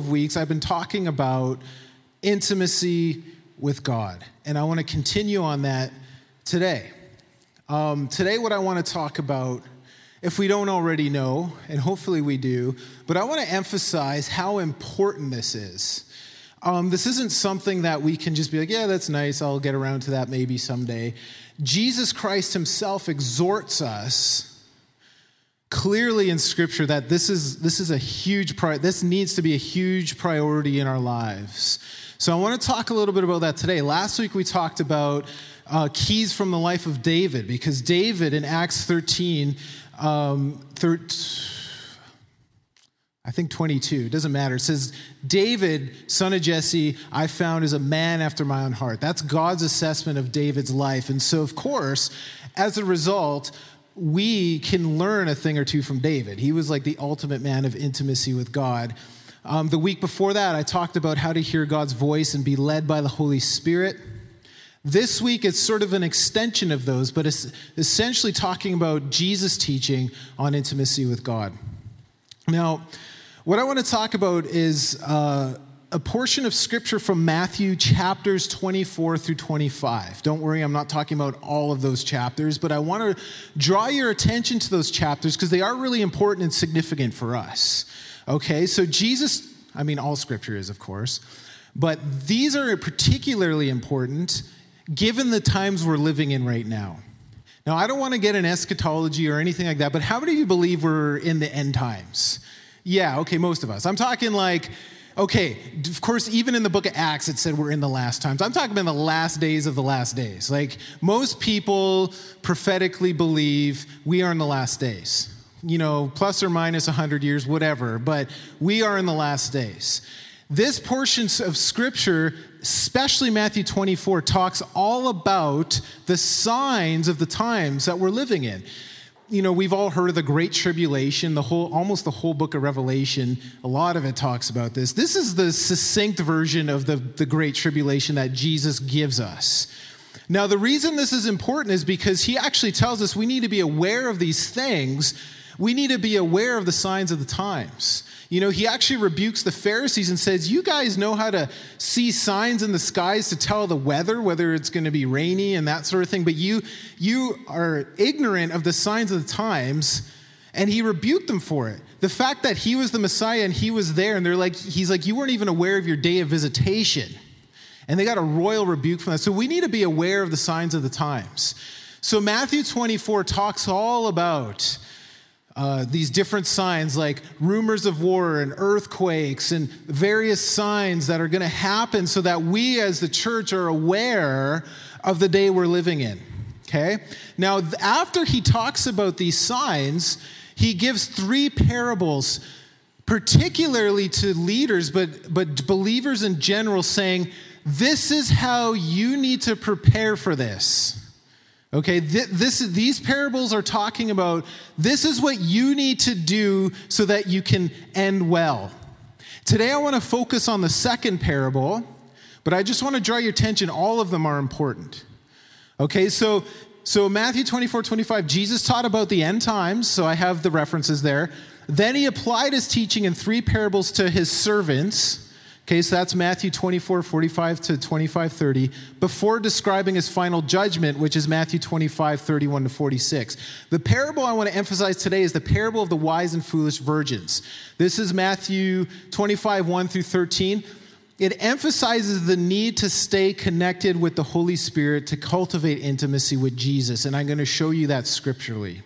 of weeks, I've been talking about intimacy with God. And I want to continue on that today. Um, today, what I want to talk about, if we don't already know, and hopefully we do, but I want to emphasize how important this is. Um, this isn't something that we can just be like, yeah, that's nice. I'll get around to that maybe someday. Jesus Christ himself exhorts us clearly in scripture that this is this is a huge pri- this needs to be a huge priority in our lives so i want to talk a little bit about that today last week we talked about uh, keys from the life of david because david in acts 13 um, thir- I think 22, it doesn't matter. It says, David, son of Jesse, I found is a man after my own heart. That's God's assessment of David's life. And so, of course, as a result, we can learn a thing or two from David. He was like the ultimate man of intimacy with God. Um, the week before that, I talked about how to hear God's voice and be led by the Holy Spirit. This week, it's sort of an extension of those, but it's essentially talking about Jesus' teaching on intimacy with God. Now, what I want to talk about is uh, a portion of scripture from Matthew chapters 24 through 25. Don't worry, I'm not talking about all of those chapters, but I want to draw your attention to those chapters because they are really important and significant for us. Okay, so Jesus, I mean, all scripture is, of course, but these are particularly important given the times we're living in right now. Now, I don't want to get an eschatology or anything like that, but how many of you believe we're in the end times? Yeah, okay, most of us. I'm talking like, okay, of course, even in the book of Acts, it said we're in the last times. I'm talking about the last days of the last days. Like, most people prophetically believe we are in the last days. You know, plus or minus 100 years, whatever, but we are in the last days. This portion of scripture, especially Matthew 24, talks all about the signs of the times that we're living in you know, we've all heard of the Great Tribulation, the whole, almost the whole book of Revelation. A lot of it talks about this. This is the succinct version of the, the Great Tribulation that Jesus gives us. Now, the reason this is important is because he actually tells us we need to be aware of these things. We need to be aware of the signs of the times. You know, he actually rebukes the Pharisees and says, You guys know how to see signs in the skies to tell the weather, whether it's going to be rainy and that sort of thing, but you, you are ignorant of the signs of the times. And he rebuked them for it. The fact that he was the Messiah and he was there, and they're like, he's like, You weren't even aware of your day of visitation. And they got a royal rebuke from that. So we need to be aware of the signs of the times. So Matthew 24 talks all about uh, these different signs like rumors of war and earthquakes and various signs that are going to happen so that we as the church are aware of the day we're living in. Okay? Now, after he talks about these signs, he gives three parables, particularly to leaders, but, but believers in general, saying, This is how you need to prepare for this. Okay, this, these parables are talking about this is what you need to do so that you can end well. Today, I want to focus on the second parable, but I just want to draw your attention. All of them are important. Okay, so, so Matthew 24, 25, Jesus taught about the end times, so I have the references there. Then he applied his teaching in three parables to his servants Okay, so that's Matthew 24, 45 to 25, 30, before describing his final judgment, which is Matthew 25, 31 to 46. The parable I want to emphasize today is the parable of the wise and foolish virgins. This is Matthew 25, 1 through 13. It emphasizes the need to stay connected with the Holy Spirit to cultivate intimacy with Jesus, and I'm going to show you that scripturally.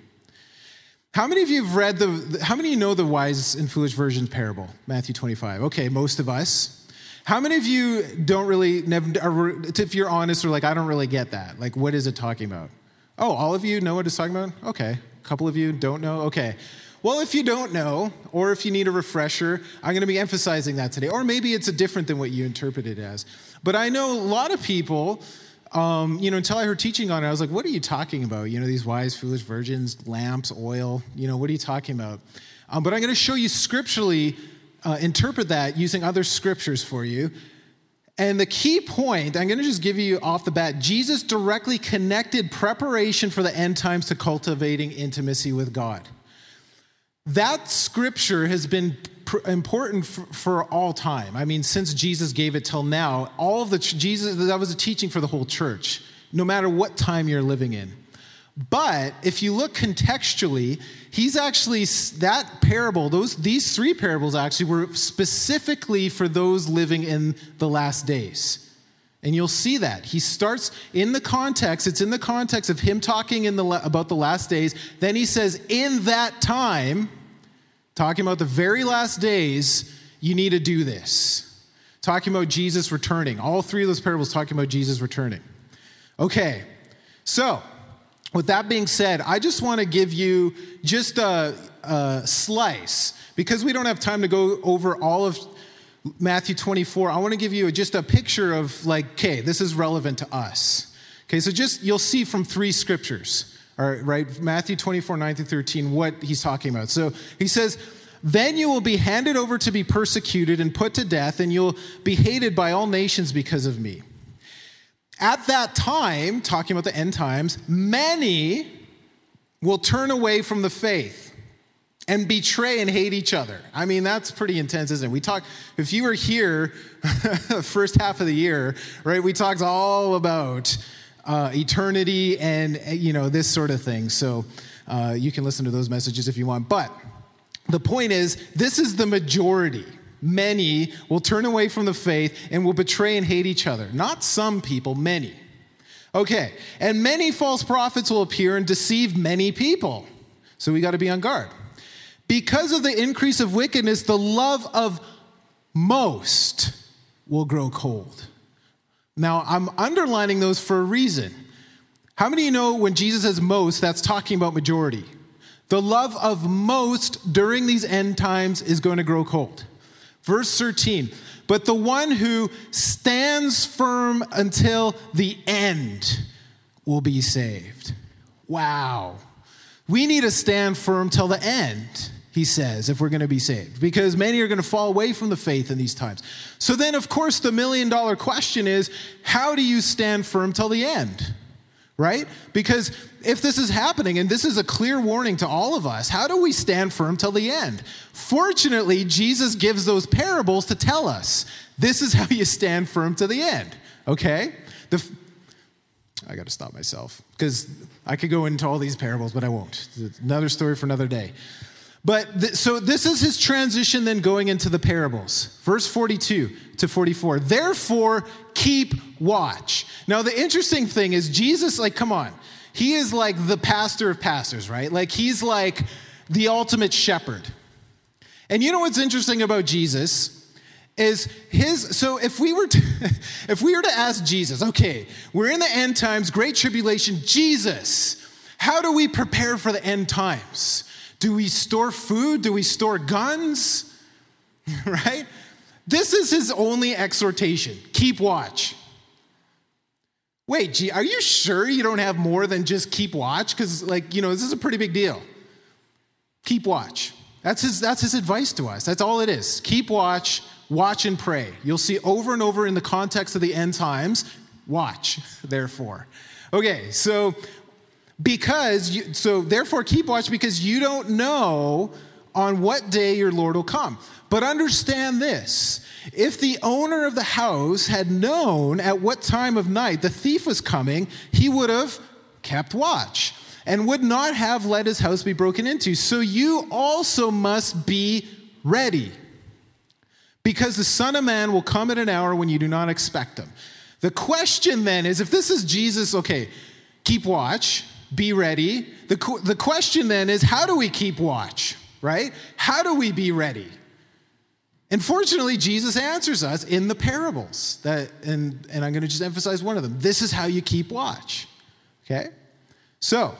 How many of you have read the, how many of you know the wise and foolish virgins parable, Matthew 25? Okay, most of us. How many of you don't really, never, if you're honest, are like, I don't really get that. Like, what is it talking about? Oh, all of you know what it's talking about? Okay. A couple of you don't know? Okay. Well, if you don't know, or if you need a refresher, I'm going to be emphasizing that today. Or maybe it's a different than what you interpret it as. But I know a lot of people um, you know, until I heard teaching on it, I was like, what are you talking about? You know, these wise, foolish virgins, lamps, oil, you know, what are you talking about? Um, but I'm going to show you scripturally, uh, interpret that using other scriptures for you. And the key point, I'm going to just give you off the bat Jesus directly connected preparation for the end times to cultivating intimacy with God. That scripture has been important for, for, all time. I mean, since Jesus gave it till now, all of the Jesus that was a teaching for the whole church, no matter what time you're living in. But if you look contextually, he's actually that parable, those these three parables actually were specifically for those living in the last days. And you'll see that. He starts in the context, it's in the context of him talking in the, about the last days. Then he says, In that time, talking about the very last days, you need to do this. Talking about Jesus returning. All three of those parables talking about Jesus returning. Okay, so with that being said, I just want to give you just a, a slice because we don't have time to go over all of Matthew 24, I want to give you just a picture of like, okay, this is relevant to us. Okay, so just you'll see from three scriptures, all right, right? Matthew 24, 9 through 13, what he's talking about. So he says, Then you will be handed over to be persecuted and put to death, and you'll be hated by all nations because of me. At that time, talking about the end times, many will turn away from the faith and betray and hate each other. I mean, that's pretty intense, isn't it? We talk, if you were here the first half of the year, right, we talked all about uh, eternity and, you know, this sort of thing. So uh, you can listen to those messages if you want. But the point is, this is the majority. Many will turn away from the faith and will betray and hate each other. Not some people, many. Okay, and many false prophets will appear and deceive many people. So we got to be on guard. Because of the increase of wickedness, the love of most will grow cold. Now, I'm underlining those for a reason. How many of you know when Jesus says most, that's talking about majority? The love of most during these end times is going to grow cold. Verse 13, but the one who stands firm until the end will be saved. Wow. We need to stand firm till the end he says, if we're going to be saved, because many are going to fall away from the faith in these times. So then, of course, the million dollar question is how do you stand firm till the end? Right? Because if this is happening, and this is a clear warning to all of us, how do we stand firm till the end? Fortunately, Jesus gives those parables to tell us this is how you stand firm to the end. Okay? The, I got to stop myself because I could go into all these parables, but I won't. Another story for another day. But th- so this is his transition then going into the parables. Verse 42 to 44. Therefore, keep watch. Now, the interesting thing is, Jesus, like, come on, he is like the pastor of pastors, right? Like, he's like the ultimate shepherd. And you know what's interesting about Jesus? is his so if we were to if we were to ask jesus okay we're in the end times great tribulation jesus how do we prepare for the end times do we store food? Do we store guns? right? This is his only exhortation keep watch. Wait, gee, are you sure you don't have more than just keep watch? Because, like, you know, this is a pretty big deal. Keep watch. That's his, that's his advice to us. That's all it is. Keep watch, watch and pray. You'll see over and over in the context of the end times, watch, therefore. Okay, so because you, so therefore keep watch because you don't know on what day your Lord will come. But understand this if the owner of the house had known at what time of night the thief was coming, he would have kept watch and would not have let his house be broken into. So you also must be ready. Because the Son of Man will come at an hour when you do not expect him. The question then is if this is Jesus, okay, keep watch, be ready. The, the question then is how do we keep watch, right? How do we be ready? And fortunately, Jesus answers us in the parables. That, and, and I'm going to just emphasize one of them. This is how you keep watch. Okay? So,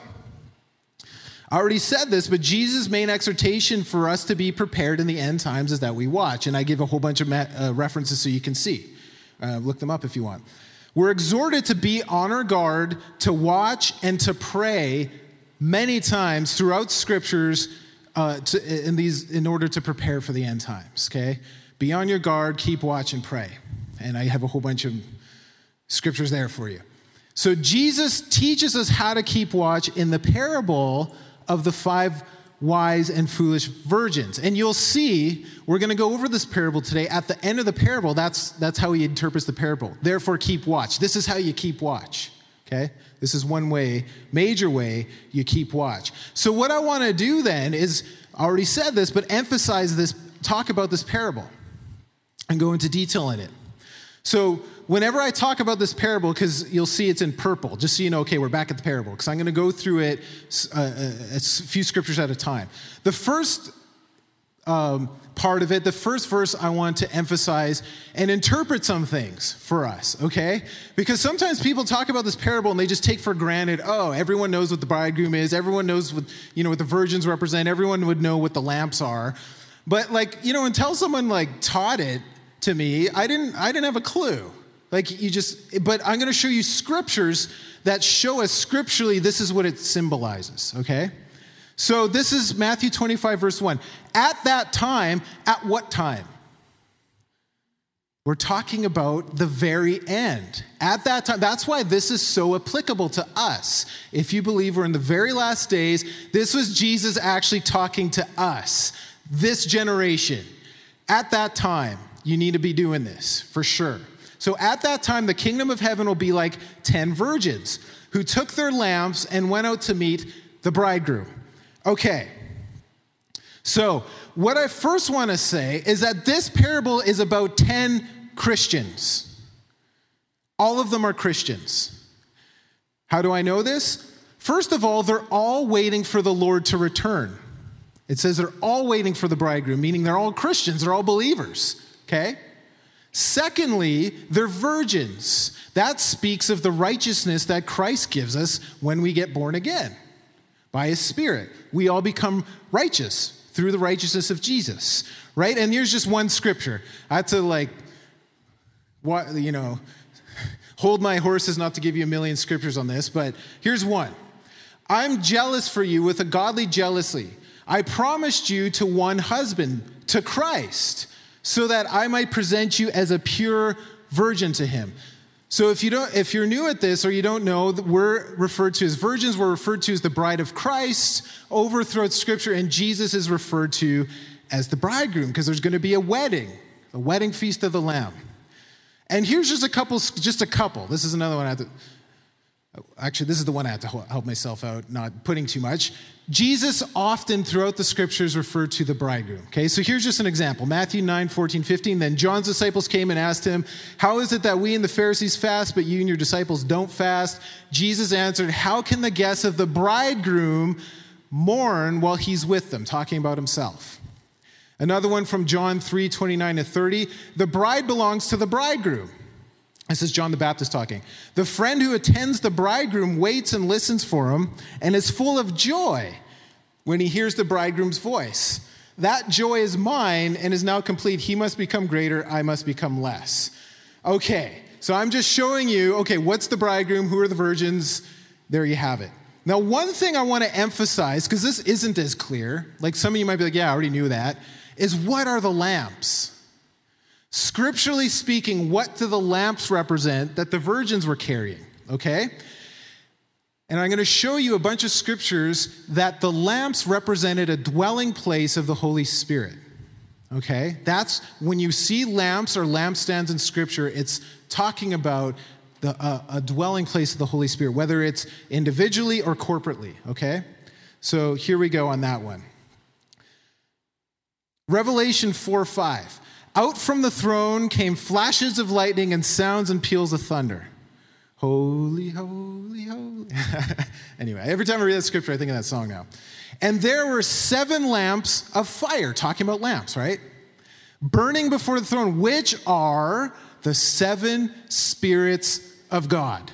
I already said this, but Jesus' main exhortation for us to be prepared in the end times is that we watch. And I give a whole bunch of uh, references so you can see. Uh, look them up if you want. We're exhorted to be on our guard, to watch, and to pray many times throughout scriptures uh, to, in, these, in order to prepare for the end times, okay? Be on your guard, keep watch, and pray. And I have a whole bunch of scriptures there for you. So Jesus teaches us how to keep watch in the parable of the five wise and foolish virgins. And you'll see, we're going to go over this parable today. At the end of the parable, that's, that's how he interprets the parable. Therefore, keep watch. This is how you keep watch. Okay? This is one way, major way you keep watch. So, what I want to do then is, I already said this, but emphasize this, talk about this parable and go into detail in it. So, whenever I talk about this parable, because you'll see it's in purple, just so you know, okay, we're back at the parable, because I'm going to go through it uh, uh, a few scriptures at a time. The first um, part of it, the first verse, I want to emphasize and interpret some things for us, okay? Because sometimes people talk about this parable and they just take for granted, oh, everyone knows what the bridegroom is, everyone knows what, you know, what the virgins represent, everyone would know what the lamps are. But like, you know, until someone like taught it to me, I didn't I didn't have a clue. Like you just but I'm going to show you scriptures that show us scripturally this is what it symbolizes, okay? So this is Matthew 25 verse 1. At that time, at what time? We're talking about the very end. At that time, that's why this is so applicable to us. If you believe we're in the very last days, this was Jesus actually talking to us, this generation. At that time, you need to be doing this for sure. So at that time, the kingdom of heaven will be like 10 virgins who took their lamps and went out to meet the bridegroom. Okay. So, what I first want to say is that this parable is about 10 Christians. All of them are Christians. How do I know this? First of all, they're all waiting for the Lord to return. It says they're all waiting for the bridegroom, meaning they're all Christians, they're all believers okay? Secondly, they're virgins. That speaks of the righteousness that Christ gives us when we get born again by his Spirit. We all become righteous through the righteousness of Jesus, right? And here's just one scripture. I had to, like, what, you know, hold my horses not to give you a million scriptures on this, but here's one. I'm jealous for you with a godly jealousy. I promised you to one husband, to Christ so that I might present you as a pure virgin to him. So if you don't if you're new at this or you don't know, we're referred to as virgins, we're referred to as the bride of Christ over throughout scripture and Jesus is referred to as the bridegroom because there's going to be a wedding, a wedding feast of the lamb. And here's just a couple just a couple. This is another one I have to Actually, this is the one I had to help myself out, not putting too much. Jesus often throughout the scriptures referred to the bridegroom. Okay, so here's just an example Matthew 9, 14, 15. Then John's disciples came and asked him, How is it that we and the Pharisees fast, but you and your disciples don't fast? Jesus answered, How can the guests of the bridegroom mourn while he's with them? Talking about himself. Another one from John 3, 29 to 30. The bride belongs to the bridegroom. This is John the Baptist talking. The friend who attends the bridegroom waits and listens for him and is full of joy when he hears the bridegroom's voice. That joy is mine and is now complete. He must become greater, I must become less. Okay, so I'm just showing you okay, what's the bridegroom? Who are the virgins? There you have it. Now, one thing I want to emphasize, because this isn't as clear, like some of you might be like, yeah, I already knew that, is what are the lamps? Scripturally speaking, what do the lamps represent that the virgins were carrying? Okay? And I'm going to show you a bunch of scriptures that the lamps represented a dwelling place of the Holy Spirit. Okay? That's when you see lamps or lampstands in scripture, it's talking about the, uh, a dwelling place of the Holy Spirit, whether it's individually or corporately. Okay? So here we go on that one. Revelation 4 5. Out from the throne came flashes of lightning and sounds and peals of thunder. Holy, holy, holy. anyway, every time I read that scripture, I think of that song now. And there were seven lamps of fire, talking about lamps, right? Burning before the throne, which are the seven spirits of God.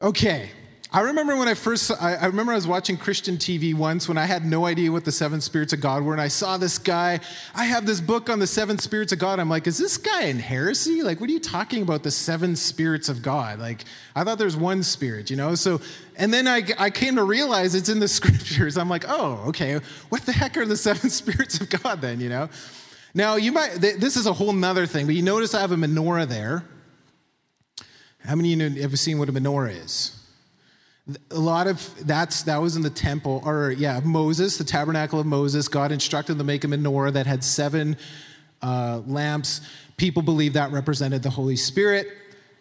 Okay, I remember when I first, I, I, remember I was watching Christian TV once when I had no idea what the seven spirits of God were, and I saw this guy. I have this book on the seven spirits of God. I'm like, is this guy in heresy? Like, what are you talking about, the seven spirits of God? Like, I thought there's one spirit, you know? So, and then I, I came to realize it's in the scriptures. I'm like, oh, okay, what the heck are the seven spirits of God then, you know? Now, you might, this is a whole nother thing, but you notice I have a menorah there. How many of you have seen what a menorah is? A lot of that's that was in the temple, or yeah, Moses, the tabernacle of Moses. God instructed them to make a menorah that had seven uh, lamps. People believe that represented the Holy Spirit,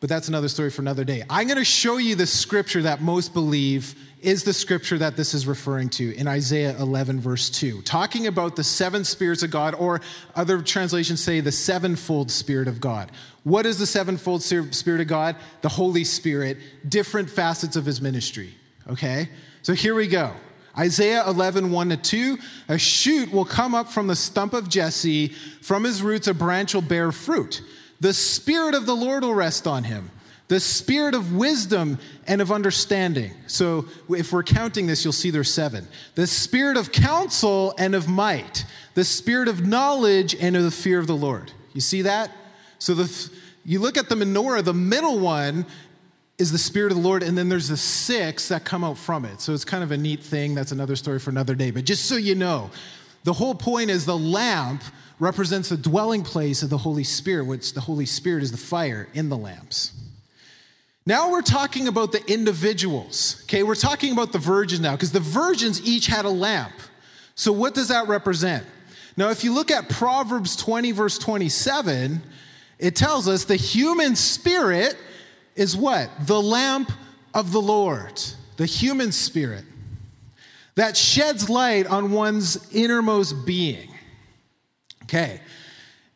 but that's another story for another day. I'm going to show you the scripture that most believe is the scripture that this is referring to in Isaiah 11, verse 2, talking about the seven spirits of God, or other translations say the sevenfold Spirit of God. What is the sevenfold Spirit of God? The Holy Spirit, different facets of his ministry. Okay? So here we go. Isaiah 11, 1 to 2. A shoot will come up from the stump of Jesse, from his roots, a branch will bear fruit. The Spirit of the Lord will rest on him the spirit of wisdom and of understanding. So if we're counting this, you'll see there's seven. The spirit of counsel and of might, the spirit of knowledge and of the fear of the Lord. You see that? So the, you look at the menorah, the middle one is the spirit of the Lord, and then there's the six that come out from it. So it's kind of a neat thing. That's another story for another day. But just so you know, the whole point is the lamp represents the dwelling place of the Holy Spirit, which the Holy Spirit is the fire in the lamps. Now we're talking about the individuals. Okay, we're talking about the virgins now because the virgins each had a lamp. So what does that represent? Now, if you look at Proverbs 20, verse 27, it tells us the human spirit is what? The lamp of the Lord, the human spirit that sheds light on one's innermost being. Okay,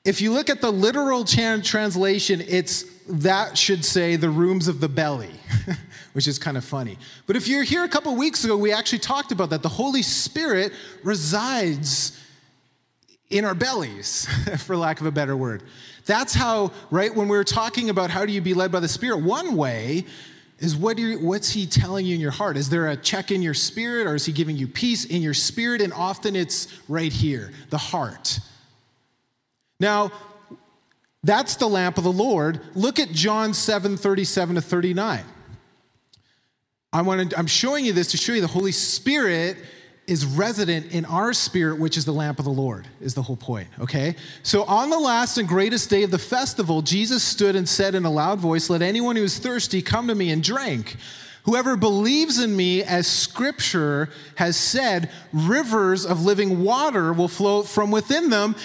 if you look at the literal translation, it's that should say the rooms of the belly, which is kind of funny. But if you're here a couple weeks ago, we actually talked about that. The Holy Spirit resides in our bellies, for lack of a better word. That's how, right, when we are talking about how do you be led by the Spirit, one way is what you, what's he telling you in your heart? Is there a check in your spirit or is he giving you peace in your spirit? And often it's right here, the heart. Now, that's the lamp of the Lord. Look at John 7 37 to 39. I want to, I'm showing you this to show you the Holy Spirit is resident in our spirit, which is the lamp of the Lord, is the whole point, okay? So on the last and greatest day of the festival, Jesus stood and said in a loud voice, Let anyone who is thirsty come to me and drink. Whoever believes in me, as scripture has said, rivers of living water will flow from within them.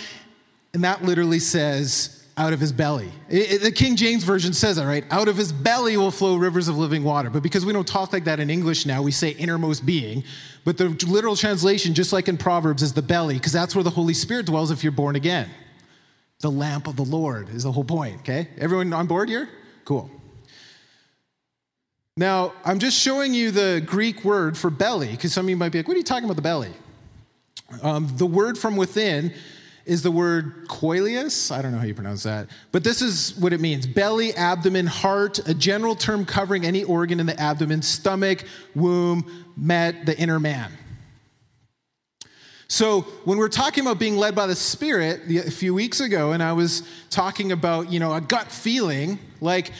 And that literally says, out of his belly. It, it, the King James Version says that, right? Out of his belly will flow rivers of living water. But because we don't talk like that in English now, we say innermost being. But the literal translation, just like in Proverbs, is the belly, because that's where the Holy Spirit dwells if you're born again. The lamp of the Lord is the whole point, okay? Everyone on board here? Cool. Now, I'm just showing you the Greek word for belly, because some of you might be like, what are you talking about the belly? Um, the word from within is the word koilios. I don't know how you pronounce that, but this is what it means belly, abdomen, heart, a general term covering any organ in the abdomen, stomach, womb, met, the inner man. So, when we're talking about being led by the Spirit, a few weeks ago, and I was talking about, you know, a gut feeling, like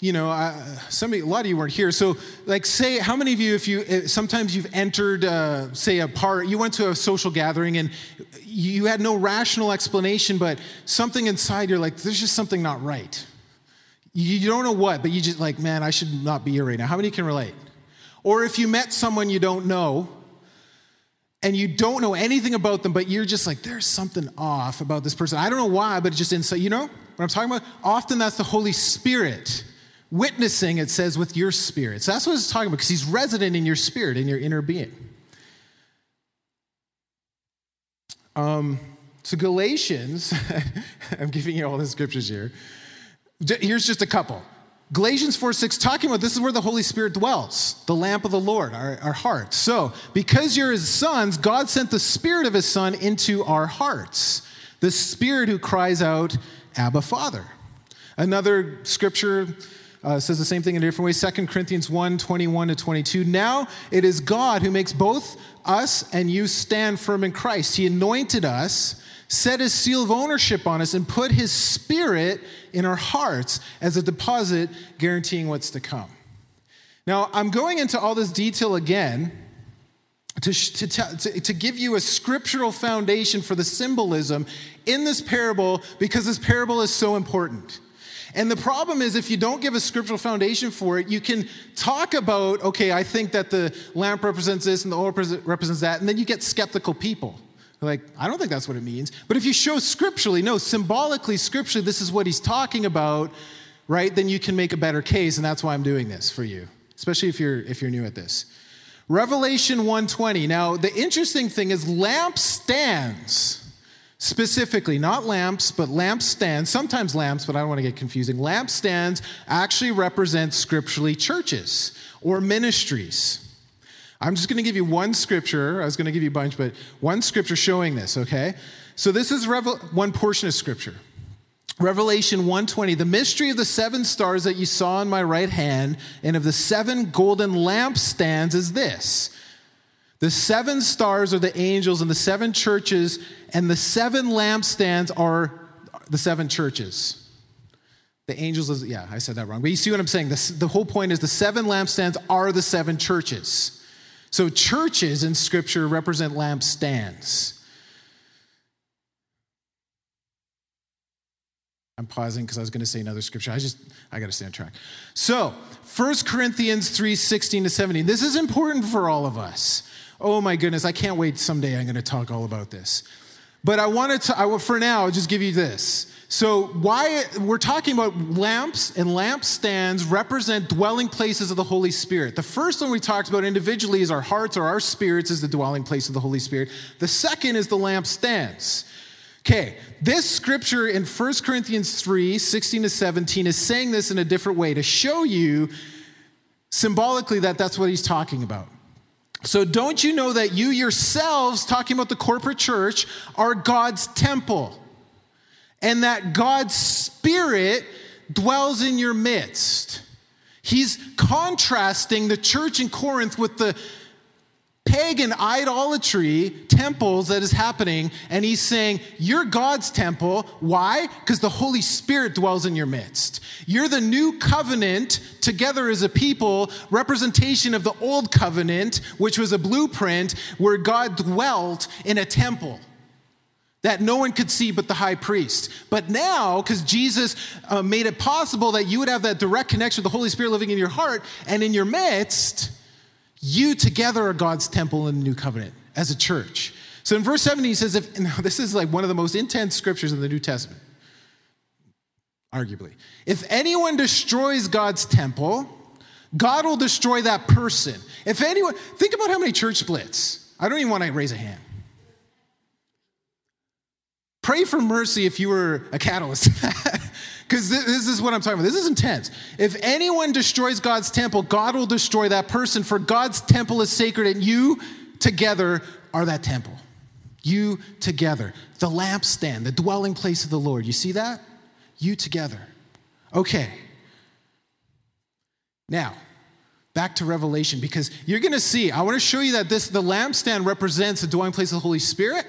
you know, uh, somebody, a lot of you weren't here. So, like, say, how many of you, if you, sometimes you've entered, uh, say, a part, you went to a social gathering and you had no rational explanation, but something inside you're like, there's just something not right. You don't know what, but you just like, man, I should not be here right now. How many can relate? Or if you met someone you don't know and you don't know anything about them, but you're just like, there's something off about this person. I don't know why, but it's just inside. You know what I'm talking about? Often that's the Holy Spirit witnessing, it says, with your spirit. So that's what it's talking about, because he's resident in your spirit, in your inner being. Um, so, Galatians, I'm giving you all the scriptures here. Here's just a couple. Galatians 4 6, talking about this is where the Holy Spirit dwells, the lamp of the Lord, our, our hearts. So, because you're his sons, God sent the Spirit of his Son into our hearts, the Spirit who cries out, Abba, Father. Another scripture uh, says the same thing in a different way. 2 Corinthians 1 21 to 22. Now it is God who makes both us and you stand firm in Christ. He anointed us, set his seal of ownership on us, and put his spirit in our hearts as a deposit guaranteeing what's to come. Now, I'm going into all this detail again to, to, to, to, give you a scriptural foundation for the symbolism in this parable because this parable is so important. And the problem is, if you don't give a scriptural foundation for it, you can talk about, okay, I think that the lamp represents this and the oil represents that, and then you get skeptical people. Like, I don't think that's what it means. But if you show scripturally, no, symbolically, scripturally, this is what he's talking about, right? Then you can make a better case, and that's why I'm doing this for you, especially if you're if you're new at this. Revelation 120. Now, the interesting thing is lampstands specifically, not lamps, but lampstands, sometimes lamps, but I don't want to get confusing. Lampstands actually represent scripturally churches or ministries. I'm just going to give you one scripture. I was going to give you a bunch, but one scripture showing this, okay? So this is Revel- one portion of scripture. Revelation 120, the mystery of the seven stars that you saw in my right hand and of the seven golden lampstands is this. The seven stars are the angels and the seven churches, and the seven lampstands are the seven churches. The angels is, yeah, I said that wrong. But you see what I'm saying? The, the whole point is the seven lampstands are the seven churches. So churches in Scripture represent lampstands. I'm pausing because I was going to say another scripture. I just, I got to stay on track. So, 1 Corinthians 3 16 to 17. This is important for all of us. Oh my goodness, I can't wait. Someday I'm going to talk all about this. But I wanted to, I will, for now, I'll just give you this. So, why we're talking about lamps and lampstands represent dwelling places of the Holy Spirit. The first one we talked about individually is our hearts or our spirits is the dwelling place of the Holy Spirit. The second is the lampstands. Okay, this scripture in 1 Corinthians 3 16 to 17 is saying this in a different way to show you symbolically that that's what he's talking about. So, don't you know that you yourselves, talking about the corporate church, are God's temple, and that God's Spirit dwells in your midst? He's contrasting the church in Corinth with the pagan idolatry temples that is happening. And he's saying, You're God's temple. Why? Because the Holy Spirit dwells in your midst. You're the new covenant together as a people, representation of the old covenant, which was a blueprint where God dwelt in a temple that no one could see but the high priest. But now, because Jesus uh, made it possible that you would have that direct connection with the Holy Spirit living in your heart and in your midst, you together are God's temple in the new covenant as a church. So in verse 17, he says, if, this is like one of the most intense scriptures in the New Testament, arguably. If anyone destroys God's temple, God will destroy that person. If anyone, think about how many church splits. I don't even want to raise a hand. Pray for mercy if you were a catalyst Because this is what I'm talking about. This is intense. If anyone destroys God's temple, God will destroy that person, for God's temple is sacred, and you together are that temple. You together. The lampstand, the dwelling place of the Lord. You see that? You together. Okay. Now, back to Revelation, because you're going to see, I want to show you that this the lampstand represents the dwelling place of the Holy Spirit.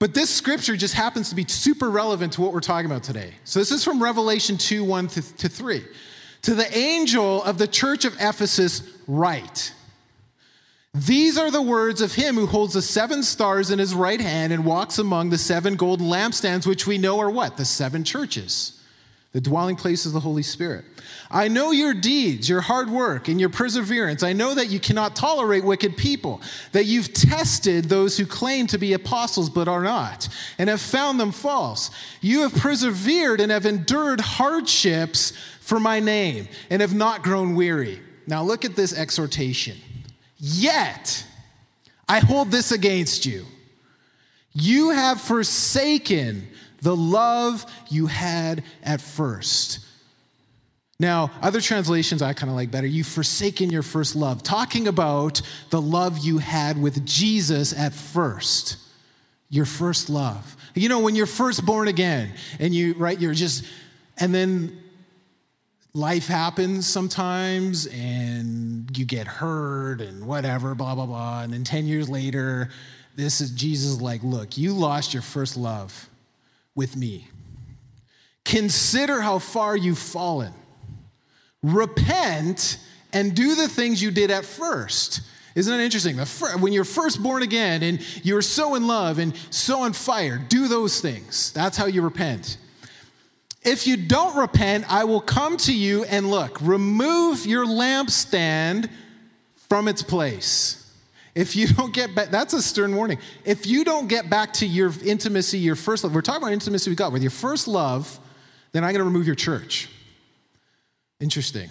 But this scripture just happens to be super relevant to what we're talking about today. So this is from Revelation 2 1 to 3. To the angel of the church of Ephesus, write. These are the words of him who holds the seven stars in his right hand and walks among the seven golden lampstands, which we know are what? The seven churches the dwelling place of the Holy Spirit. I know your deeds, your hard work, and your perseverance. I know that you cannot tolerate wicked people, that you've tested those who claim to be apostles but are not, and have found them false. You have persevered and have endured hardships for my name, and have not grown weary. Now look at this exhortation. Yet, I hold this against you. You have forsaken the love you had at first. Now, other translations I kind of like better. You've forsaken your first love, talking about the love you had with Jesus at first. Your first love. You know, when you're first born again and you, right, you're just, and then life happens sometimes and you get hurt and whatever, blah, blah, blah. And then 10 years later, this is Jesus like, look, you lost your first love with me. Consider how far you've fallen. Repent and do the things you did at first. Isn't it interesting? When you're first born again and you're so in love and so on fire, do those things. That's how you repent. If you don't repent, I will come to you and look, remove your lampstand from its place. If you don't get back, that's a stern warning. If you don't get back to your intimacy, your first love, we're talking about intimacy with God, with your first love, then I'm going to remove your church. Interesting.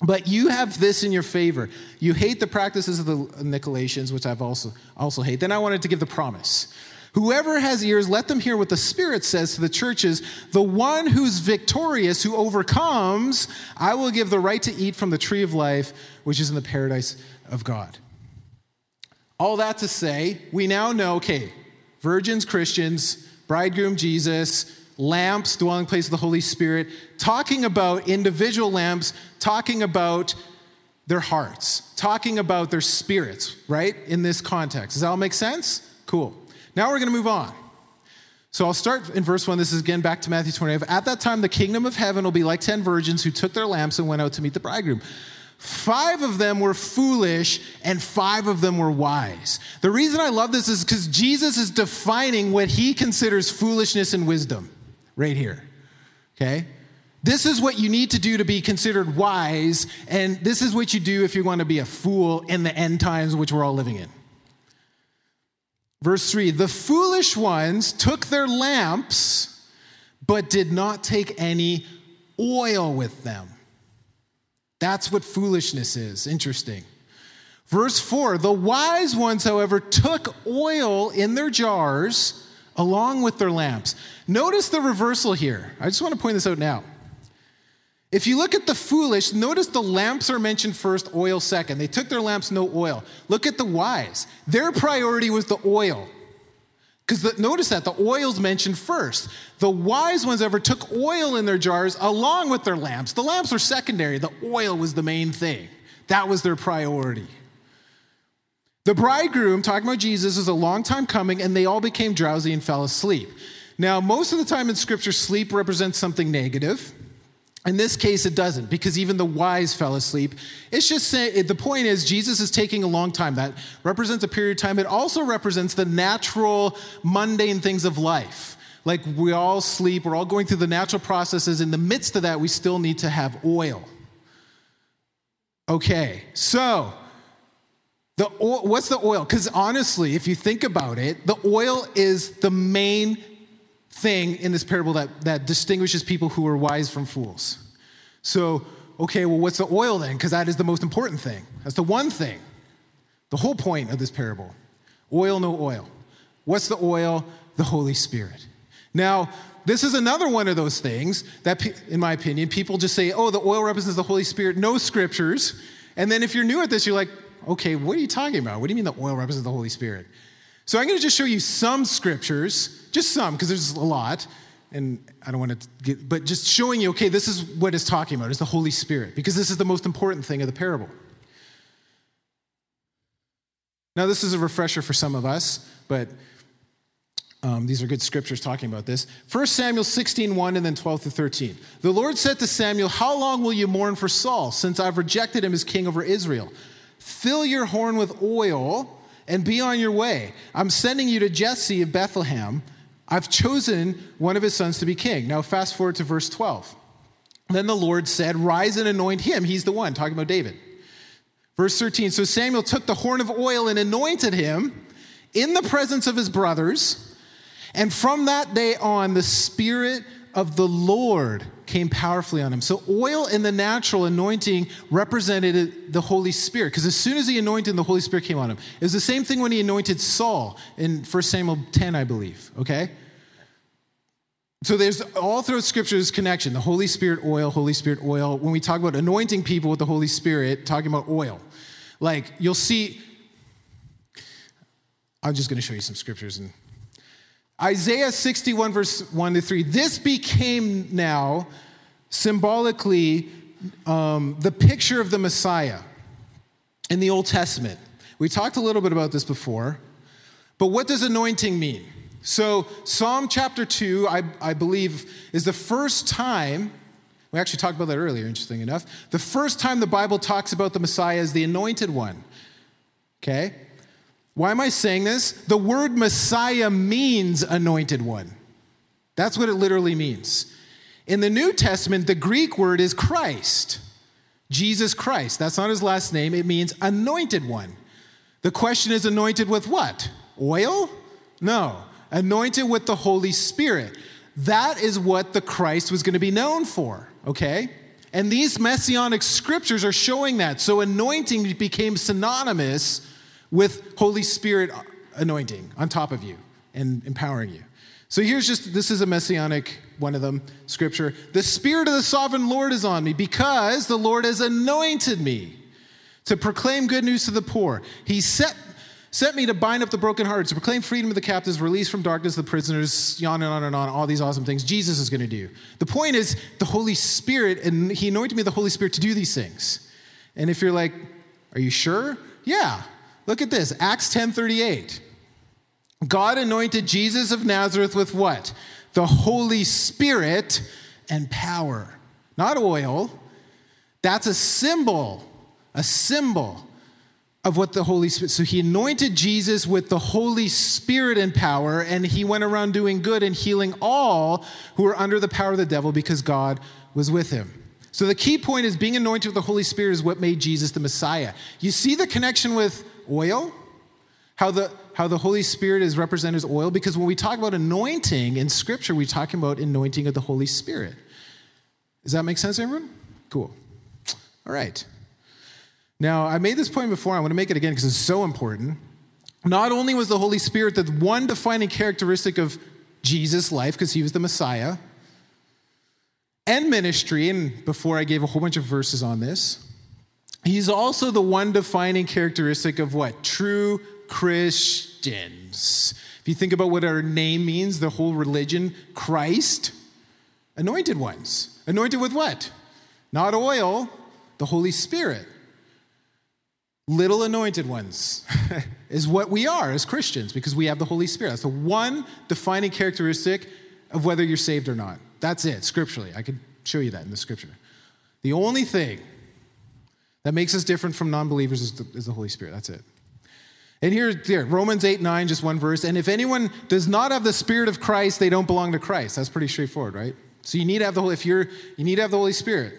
But you have this in your favor. You hate the practices of the Nicolaitans, which I've also also hate. Then I wanted to give the promise. Whoever has ears, let them hear what the Spirit says to the churches. The one who's victorious, who overcomes, I will give the right to eat from the tree of life, which is in the paradise of God. All that to say, we now know okay, virgins, Christians, bridegroom, Jesus, lamps, dwelling place of the Holy Spirit, talking about individual lamps, talking about their hearts, talking about their spirits, right? In this context. Does that all make sense? Cool. Now we're going to move on. So I'll start in verse 1. This is again back to Matthew 25. At that time, the kingdom of heaven will be like 10 virgins who took their lamps and went out to meet the bridegroom. Five of them were foolish and five of them were wise. The reason I love this is because Jesus is defining what he considers foolishness and wisdom right here. Okay? This is what you need to do to be considered wise, and this is what you do if you want to be a fool in the end times, which we're all living in. Verse 3 The foolish ones took their lamps, but did not take any oil with them. That's what foolishness is. Interesting. Verse 4 The wise ones, however, took oil in their jars along with their lamps. Notice the reversal here. I just want to point this out now. If you look at the foolish, notice the lamps are mentioned first, oil second. They took their lamps, no oil. Look at the wise. Their priority was the oil. Because notice that the oil's mentioned first. The wise ones ever took oil in their jars along with their lamps. The lamps were secondary, the oil was the main thing. That was their priority. The bridegroom, talking about Jesus, is a long time coming, and they all became drowsy and fell asleep. Now, most of the time in Scripture, sleep represents something negative. In this case, it doesn't, because even the wise fell asleep. It's just saying, the point is, Jesus is taking a long time. That represents a period of time. It also represents the natural, mundane things of life. Like we all sleep, we're all going through the natural processes. In the midst of that, we still need to have oil. Okay, so the oil, what's the oil? Because honestly, if you think about it, the oil is the main thing in this parable that, that distinguishes people who are wise from fools. So, okay, well, what's the oil then? Because that is the most important thing. That's the one thing, the whole point of this parable. Oil, no oil. What's the oil? The Holy Spirit. Now, this is another one of those things that, in my opinion, people just say, oh, the oil represents the Holy Spirit, no scriptures. And then if you're new at this, you're like, okay, what are you talking about? What do you mean the oil represents the Holy Spirit? So I'm going to just show you some scriptures, just some, because there's a lot, and I don't want to get, but just showing you, okay, this is what it's talking about, is the Holy Spirit, because this is the most important thing of the parable. Now, this is a refresher for some of us, but um, these are good scriptures talking about this. 1 Samuel 16, 1 and then 12 to 13. The Lord said to Samuel, How long will you mourn for Saul, since I've rejected him as king over Israel? Fill your horn with oil and be on your way. I'm sending you to Jesse of Bethlehem. I've chosen one of his sons to be king. Now, fast forward to verse 12. Then the Lord said, Rise and anoint him. He's the one, talking about David. Verse 13 So Samuel took the horn of oil and anointed him in the presence of his brothers. And from that day on, the Spirit of the Lord came powerfully on him. So, oil in the natural anointing represented the Holy Spirit, because as soon as he anointed, the Holy Spirit came on him. It was the same thing when he anointed Saul in 1 Samuel 10, I believe, okay? So there's all throughout Scripture's connection the Holy Spirit, oil, Holy Spirit, oil. When we talk about anointing people with the Holy Spirit, talking about oil, like you'll see. I'm just going to show you some scriptures and Isaiah 61, verse 1 to 3. This became now symbolically um, the picture of the Messiah in the Old Testament. We talked a little bit about this before, but what does anointing mean? So, Psalm chapter 2, I, I believe, is the first time, we actually talked about that earlier, interesting enough, the first time the Bible talks about the Messiah as the anointed one. Okay? Why am I saying this? The word Messiah means anointed one. That's what it literally means. In the New Testament, the Greek word is Christ. Jesus Christ. That's not his last name, it means anointed one. The question is anointed with what? Oil? No. Anointed with the Holy Spirit. That is what the Christ was going to be known for, okay? And these messianic scriptures are showing that. So anointing became synonymous with Holy Spirit anointing on top of you and empowering you. So here's just this is a messianic one of them scripture. The spirit of the sovereign Lord is on me because the Lord has anointed me to proclaim good news to the poor. He set Set me to bind up the brokenhearted, to proclaim freedom to the captives, release from darkness the prisoners, on and on and on, all these awesome things Jesus is going to do. The point is the Holy Spirit, and He anointed me the Holy Spirit to do these things. And if you're like, are you sure? Yeah. Look at this Acts 10:38. God anointed Jesus of Nazareth with what? The Holy Spirit and power. Not oil. That's a symbol, a symbol of what the Holy Spirit. So he anointed Jesus with the Holy Spirit and power, and he went around doing good and healing all who were under the power of the devil because God was with him. So the key point is being anointed with the Holy Spirit is what made Jesus the Messiah. You see the connection with oil? How the how the Holy Spirit is represented as oil? Because when we talk about anointing in Scripture, we're talking about anointing of the Holy Spirit. Does that make sense, everyone? Cool. All right. Now, I made this point before, I want to make it again because it's so important. Not only was the Holy Spirit the one defining characteristic of Jesus' life, because he was the Messiah, and ministry, and before I gave a whole bunch of verses on this, he's also the one defining characteristic of what? True Christians. If you think about what our name means, the whole religion, Christ, anointed ones. Anointed with what? Not oil, the Holy Spirit little anointed ones is what we are as Christians because we have the Holy Spirit. That's the one defining characteristic of whether you're saved or not. That's it, scripturally. I could show you that in the scripture. The only thing that makes us different from non believers is, is the, Holy Spirit. That's it. And here, here, Romans 8 9, just one verse. And if anyone does not have the Spirit of Christ, they don't belong to Christ. That's pretty straightforward, right? So you need to have the Holy, if you're, you need to have the Holy Spirit.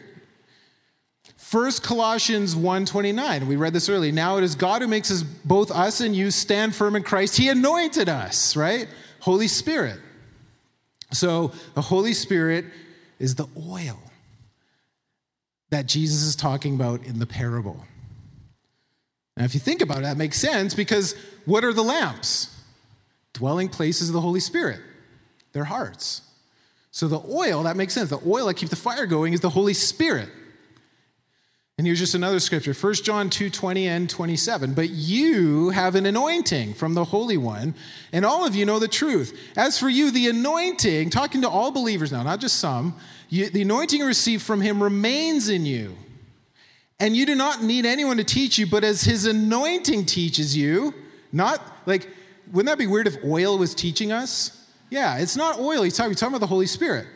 First Colossians 1:29. We read this earlier. Now it is God who makes us both us and you stand firm in Christ. He anointed us, right? Holy Spirit. So the Holy Spirit is the oil that Jesus is talking about in the parable. Now, if you think about it, that makes sense because what are the lamps? Dwelling places of the Holy Spirit, their hearts. So the oil, that makes sense. The oil that keeps the fire going is the Holy Spirit. And here's just another scripture 1 John 2 20 and 27. But you have an anointing from the Holy One, and all of you know the truth. As for you, the anointing, talking to all believers now, not just some, you, the anointing received from him remains in you. And you do not need anyone to teach you, but as his anointing teaches you, not like, wouldn't that be weird if oil was teaching us? Yeah, it's not oil. He's talking, he's talking about the Holy Spirit.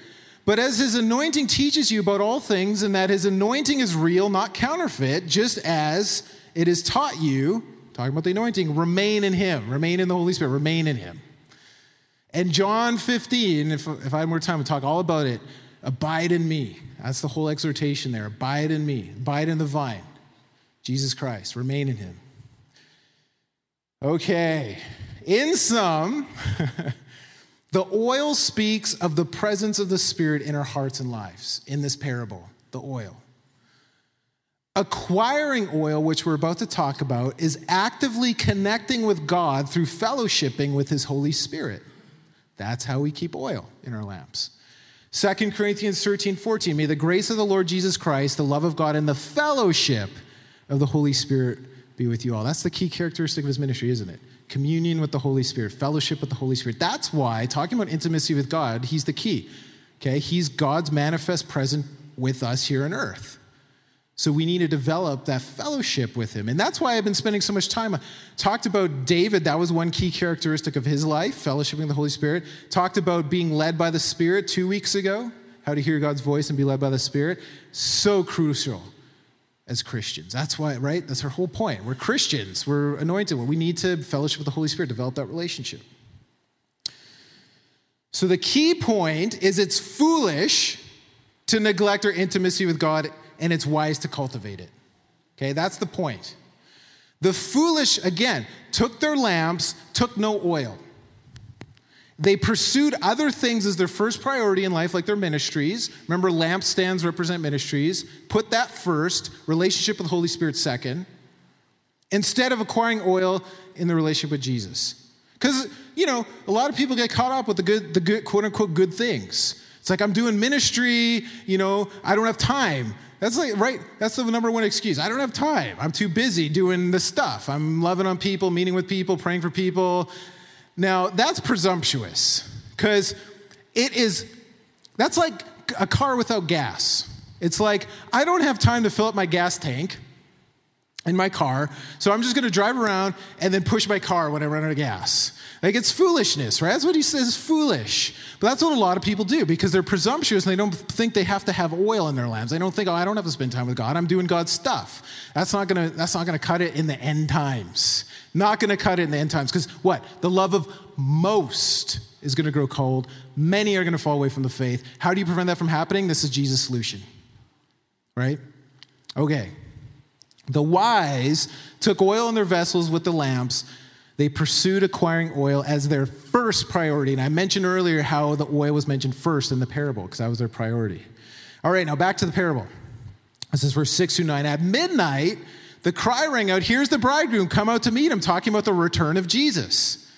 But as his anointing teaches you about all things, and that his anointing is real, not counterfeit, just as it is taught you, talking about the anointing, remain in him, remain in the Holy Spirit, remain in him. And John 15, if, if I had more time to talk all about it, abide in me. That's the whole exhortation there. Abide in me, abide in the vine. Jesus Christ, remain in him. Okay, in sum, The oil speaks of the presence of the Spirit in our hearts and lives in this parable, the oil. Acquiring oil, which we're about to talk about, is actively connecting with God through fellowshipping with His Holy Spirit. That's how we keep oil in our lamps. 2 Corinthians 13, 14. May the grace of the Lord Jesus Christ, the love of God, and the fellowship of the Holy Spirit be with you all. That's the key characteristic of his ministry, isn't it? communion with the Holy Spirit, fellowship with the Holy Spirit. That's why, talking about intimacy with God, He's the key. Okay? He's God's manifest present with us here on earth. So we need to develop that fellowship with him. And that's why I've been spending so much time. I talked about David, that was one key characteristic of his life, fellowshipping with the Holy Spirit. Talked about being led by the Spirit two weeks ago, how to hear God's voice and be led by the Spirit. So crucial as Christians. That's why, right? That's our whole point. We're Christians, we're anointed. We need to fellowship with the Holy Spirit, develop that relationship. So the key point is it's foolish to neglect our intimacy with God, and it's wise to cultivate it. Okay, that's the point. The foolish, again, took their lamps, took no oil. They pursued other things as their first priority in life, like their ministries. Remember, lampstands represent ministries. Put that first, relationship with the Holy Spirit second, instead of acquiring oil in the relationship with Jesus. Because, you know, a lot of people get caught up with the good, the good, quote unquote, good things. It's like, I'm doing ministry, you know, I don't have time. That's like, right, that's the number one excuse. I don't have time. I'm too busy doing the stuff. I'm loving on people, meeting with people, praying for people. Now, that's presumptuous because it is, that's like a car without gas. It's like, I don't have time to fill up my gas tank in my car, so I'm just gonna drive around and then push my car when I run out of gas. Like it's foolishness, right? That's what he says, foolish. But that's what a lot of people do because they're presumptuous and they don't think they have to have oil in their lamps. They don't think, oh, I don't have to spend time with God. I'm doing God's stuff. That's not gonna, that's not gonna cut it in the end times. Not gonna cut it in the end times. Because what? The love of most is gonna grow cold. Many are gonna fall away from the faith. How do you prevent that from happening? This is Jesus' solution. Right? Okay. The wise took oil in their vessels with the lamps. They pursued acquiring oil as their first priority. And I mentioned earlier how the oil was mentioned first in the parable because that was their priority. All right, now back to the parable. This is verse 6 through 9. At midnight, the cry rang out, Here's the bridegroom, come out to meet him, talking about the return of Jesus.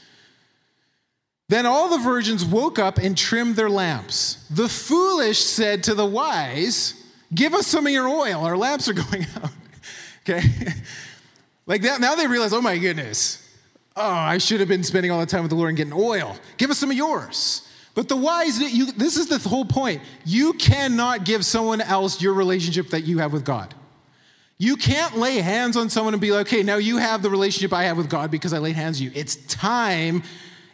Then all the virgins woke up and trimmed their lamps. The foolish said to the wise, Give us some of your oil, our lamps are going out. Okay? like that, now they realize, oh my goodness, oh, I should have been spending all the time with the Lord and getting oil. Give us some of yours. But the wise, you, this is the whole point. You cannot give someone else your relationship that you have with God. You can't lay hands on someone and be like, okay, now you have the relationship I have with God because I laid hands on you. It's time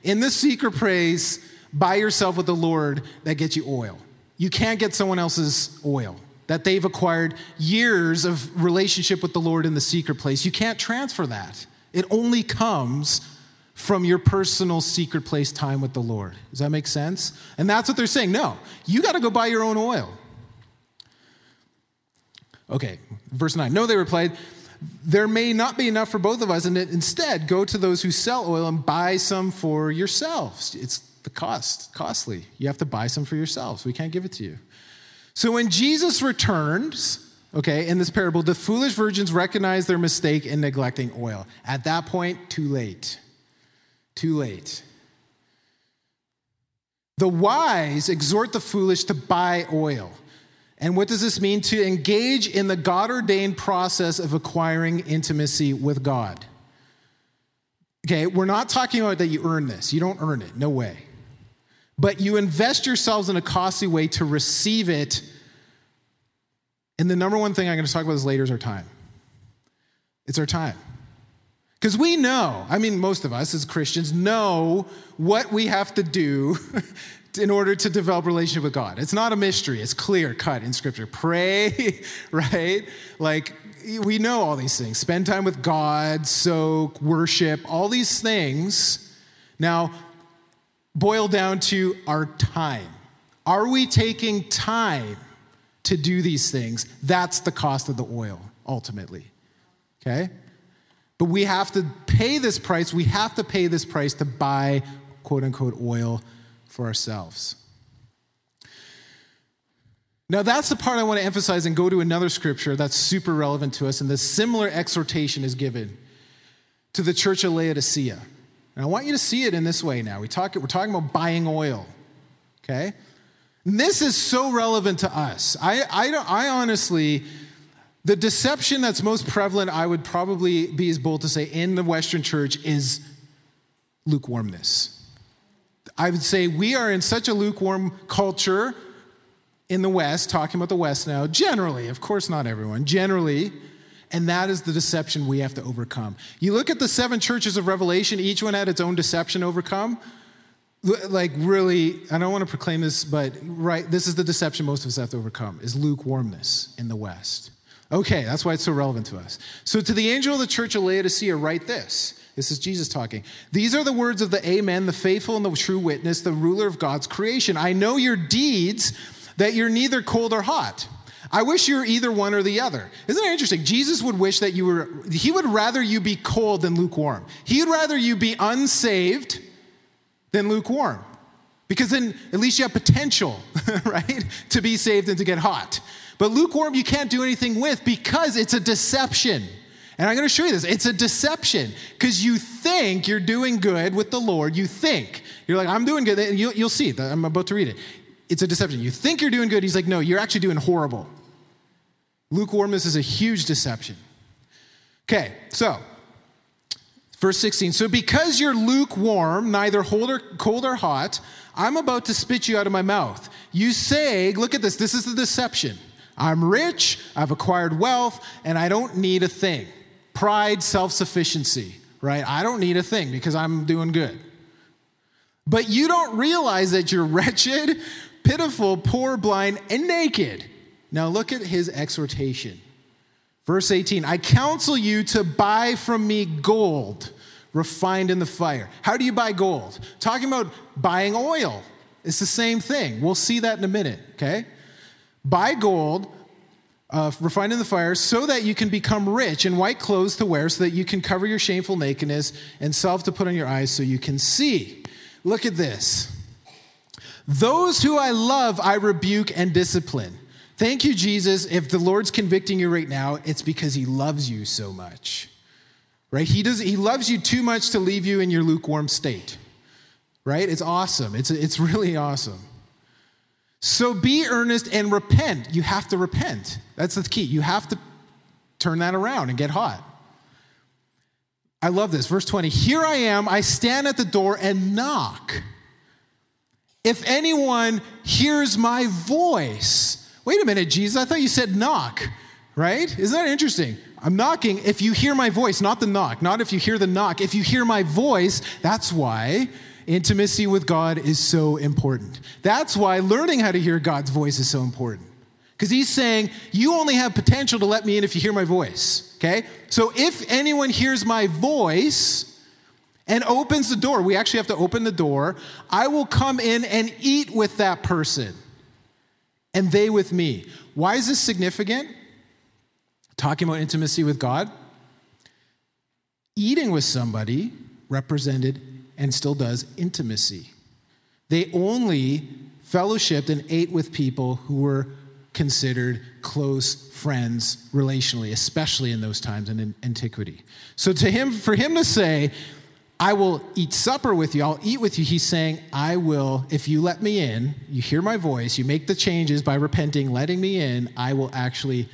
in the secret praise by yourself with the Lord that gets you oil. You can't get someone else's oil that they've acquired years of relationship with the Lord in the secret place. You can't transfer that. It only comes from your personal secret place time with the Lord. Does that make sense? And that's what they're saying. No, you got to go buy your own oil. Okay, verse 9. No, they replied, there may not be enough for both of us, and instead go to those who sell oil and buy some for yourselves. It's the cost, costly. You have to buy some for yourselves. We can't give it to you. So when Jesus returns, okay, in this parable, the foolish virgins recognize their mistake in neglecting oil. At that point, too late. Too late. The wise exhort the foolish to buy oil. And what does this mean? To engage in the God ordained process of acquiring intimacy with God. Okay, we're not talking about that you earn this. You don't earn it, no way but you invest yourselves in a costly way to receive it. And the number one thing I'm going to talk about is later is our time. It's our time. Because we know, I mean, most of us as Christians know what we have to do in order to develop a relationship with God. It's not a mystery, it's clear cut in Scripture. Pray, right? Like, we know all these things. Spend time with God, soak, worship, all these things. Now, boil down to our time. Are we taking time to do these things? That's the cost of the oil, ultimately. Okay? But we have to pay this price. We have to pay this price to buy, quote unquote, oil for ourselves. Now, that's the part I want to emphasize and go to another scripture that's super relevant to us, and this similar exhortation is given to the church of Laodicea. And I want you to see it in this way now. We talk, we're talking about buying oil, okay? This is so relevant to us. I, I, I honestly, the deception that's most prevalent, I would probably be as bold to say, in the Western church is lukewarmness. I would say we are in such a lukewarm culture in the West, talking about the West now, generally, of course, not everyone, generally, and that is the deception we have to overcome. You look at the seven churches of Revelation, each one had its own deception overcome. Like, really, I don't want to proclaim this, but right, this is the deception most of us have to overcome is lukewarmness in the West. Okay, that's why it's so relevant to us. So, to the angel of the church of Laodicea, write this. This is Jesus talking. These are the words of the Amen, the faithful and the true witness, the ruler of God's creation. I know your deeds that you're neither cold or hot. I wish you were either one or the other. Isn't that interesting? Jesus would wish that you were, he would rather you be cold than lukewarm. He would rather you be unsaved than lukewarm. Because then at least you have potential, right, to be saved and to get hot. But lukewarm, you can't do anything with because it's a deception. And I'm going to show you this. It's a deception because you think you're doing good with the Lord. You think. You're like, I'm doing good. And you'll, you'll see. I'm about to read it. It's a deception. You think you're doing good. He's like, no, you're actually doing horrible. Lukewarmness is a huge deception. Okay, so verse 16. So because you're lukewarm, neither cold or hot, I'm about to spit you out of my mouth. You say, look at this, this is the deception. I'm rich, I've acquired wealth, and I don't need a thing. Pride, self sufficiency, right? I don't need a thing because I'm doing good. But you don't realize that you're wretched, pitiful, poor, blind, and naked. Now look at his exhortation. Verse 18 I counsel you to buy from me gold refined in the fire. How do you buy gold? Talking about buying oil. It's the same thing. We'll see that in a minute, okay? Buy gold uh, refined in the fire so that you can become rich and white clothes to wear so that you can cover your shameful nakedness and salve to put on your eyes so you can see. Look at this. Those who I love, I rebuke and discipline. Thank you, Jesus. If the Lord's convicting you right now, it's because he loves you so much. Right? He does he loves you too much to leave you in your lukewarm state. Right? It's awesome. It's it's really awesome. So be earnest and repent. You have to repent. That's the key. You have to turn that around and get hot. I love this. Verse 20 Here I am, I stand at the door and knock. If anyone hears my voice Wait a minute, Jesus, I thought you said knock, right? Isn't that interesting? I'm knocking if you hear my voice, not the knock, not if you hear the knock. If you hear my voice, that's why intimacy with God is so important. That's why learning how to hear God's voice is so important. Because he's saying, You only have potential to let me in if you hear my voice. Okay? So if anyone hears my voice and opens the door, we actually have to open the door, I will come in and eat with that person and they with me. Why is this significant? Talking about intimacy with God. Eating with somebody represented and still does intimacy. They only fellowshipped and ate with people who were considered close friends relationally, especially in those times in antiquity. So to him, for him to say, I will eat supper with you, I'll eat with you. He's saying, I will, if you let me in, you hear my voice, you make the changes by repenting, letting me in, I will actually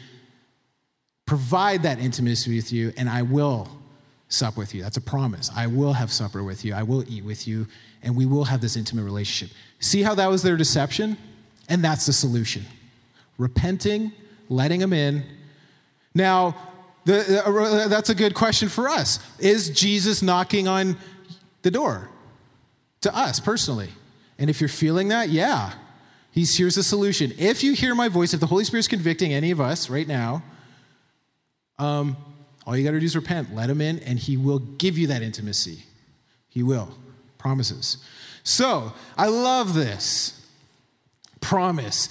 provide that intimacy with you, and I will sup with you. That's a promise. I will have supper with you, I will eat with you, and we will have this intimate relationship. See how that was their deception? And that's the solution. Repenting, letting them in. Now, the, uh, that's a good question for us. Is Jesus knocking on the door to us personally? And if you're feeling that, yeah, he's, here's the solution. If you hear my voice, if the Holy Spirit's convicting any of us right now, um, all you got to do is repent, let him in, and he will give you that intimacy. He will. Promises. So, I love this promise.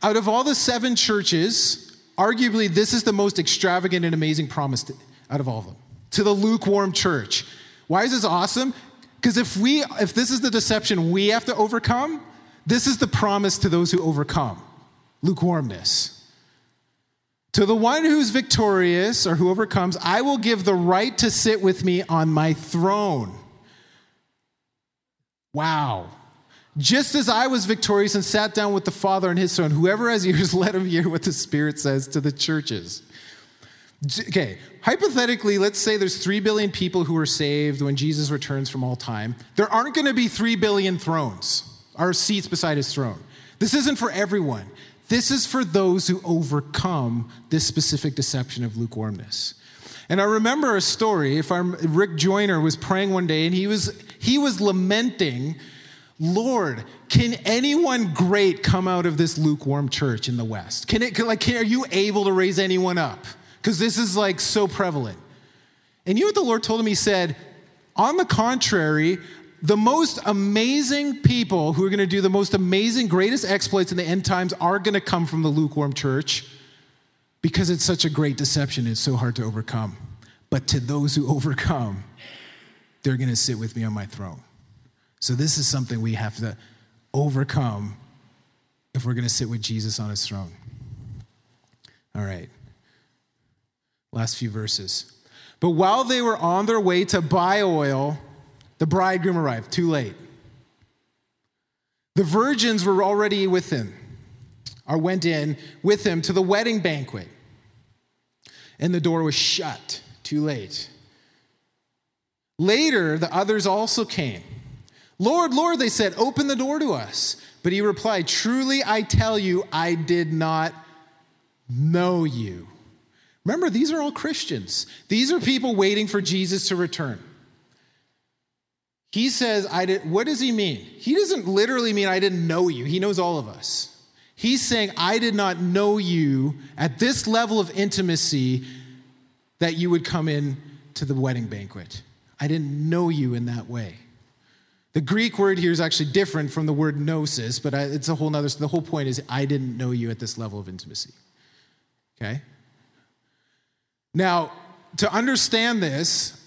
Out of all the seven churches, Arguably, this is the most extravagant and amazing promise to, out of all of them to the lukewarm church. Why is this awesome? Because if we if this is the deception we have to overcome, this is the promise to those who overcome lukewarmness. To the one who's victorious or who overcomes, I will give the right to sit with me on my throne. Wow. Just as I was victorious and sat down with the Father and his Son, whoever has ears, let him hear what the Spirit says to the churches. Okay, hypothetically, let's say there's 3 billion people who are saved when Jesus returns from all time. There aren't going to be 3 billion thrones or seats beside his throne. This isn't for everyone. This is for those who overcome this specific deception of lukewarmness. And I remember a story. If I'm Rick Joyner was praying one day and he was he was lamenting Lord, can anyone great come out of this lukewarm church in the West? Can it, like, can, are you able to raise anyone up? Because this is like so prevalent. And you know what the Lord told him? He said, on the contrary, the most amazing people who are going to do the most amazing, greatest exploits in the end times are going to come from the lukewarm church because it's such a great deception. It's so hard to overcome. But to those who overcome, they're going to sit with me on my throne. So, this is something we have to overcome if we're going to sit with Jesus on his throne. All right. Last few verses. But while they were on their way to buy oil, the bridegroom arrived, too late. The virgins were already with him, or went in with him to the wedding banquet. And the door was shut, too late. Later, the others also came. Lord, Lord, they said, open the door to us. But he replied, Truly I tell you, I did not know you. Remember, these are all Christians. These are people waiting for Jesus to return. He says, I did, what does he mean? He doesn't literally mean I didn't know you. He knows all of us. He's saying, I did not know you at this level of intimacy that you would come in to the wedding banquet. I didn't know you in that way. The Greek word here is actually different from the word gnosis, but it's a whole nother. The whole point is, I didn't know you at this level of intimacy. Okay? Now, to understand this,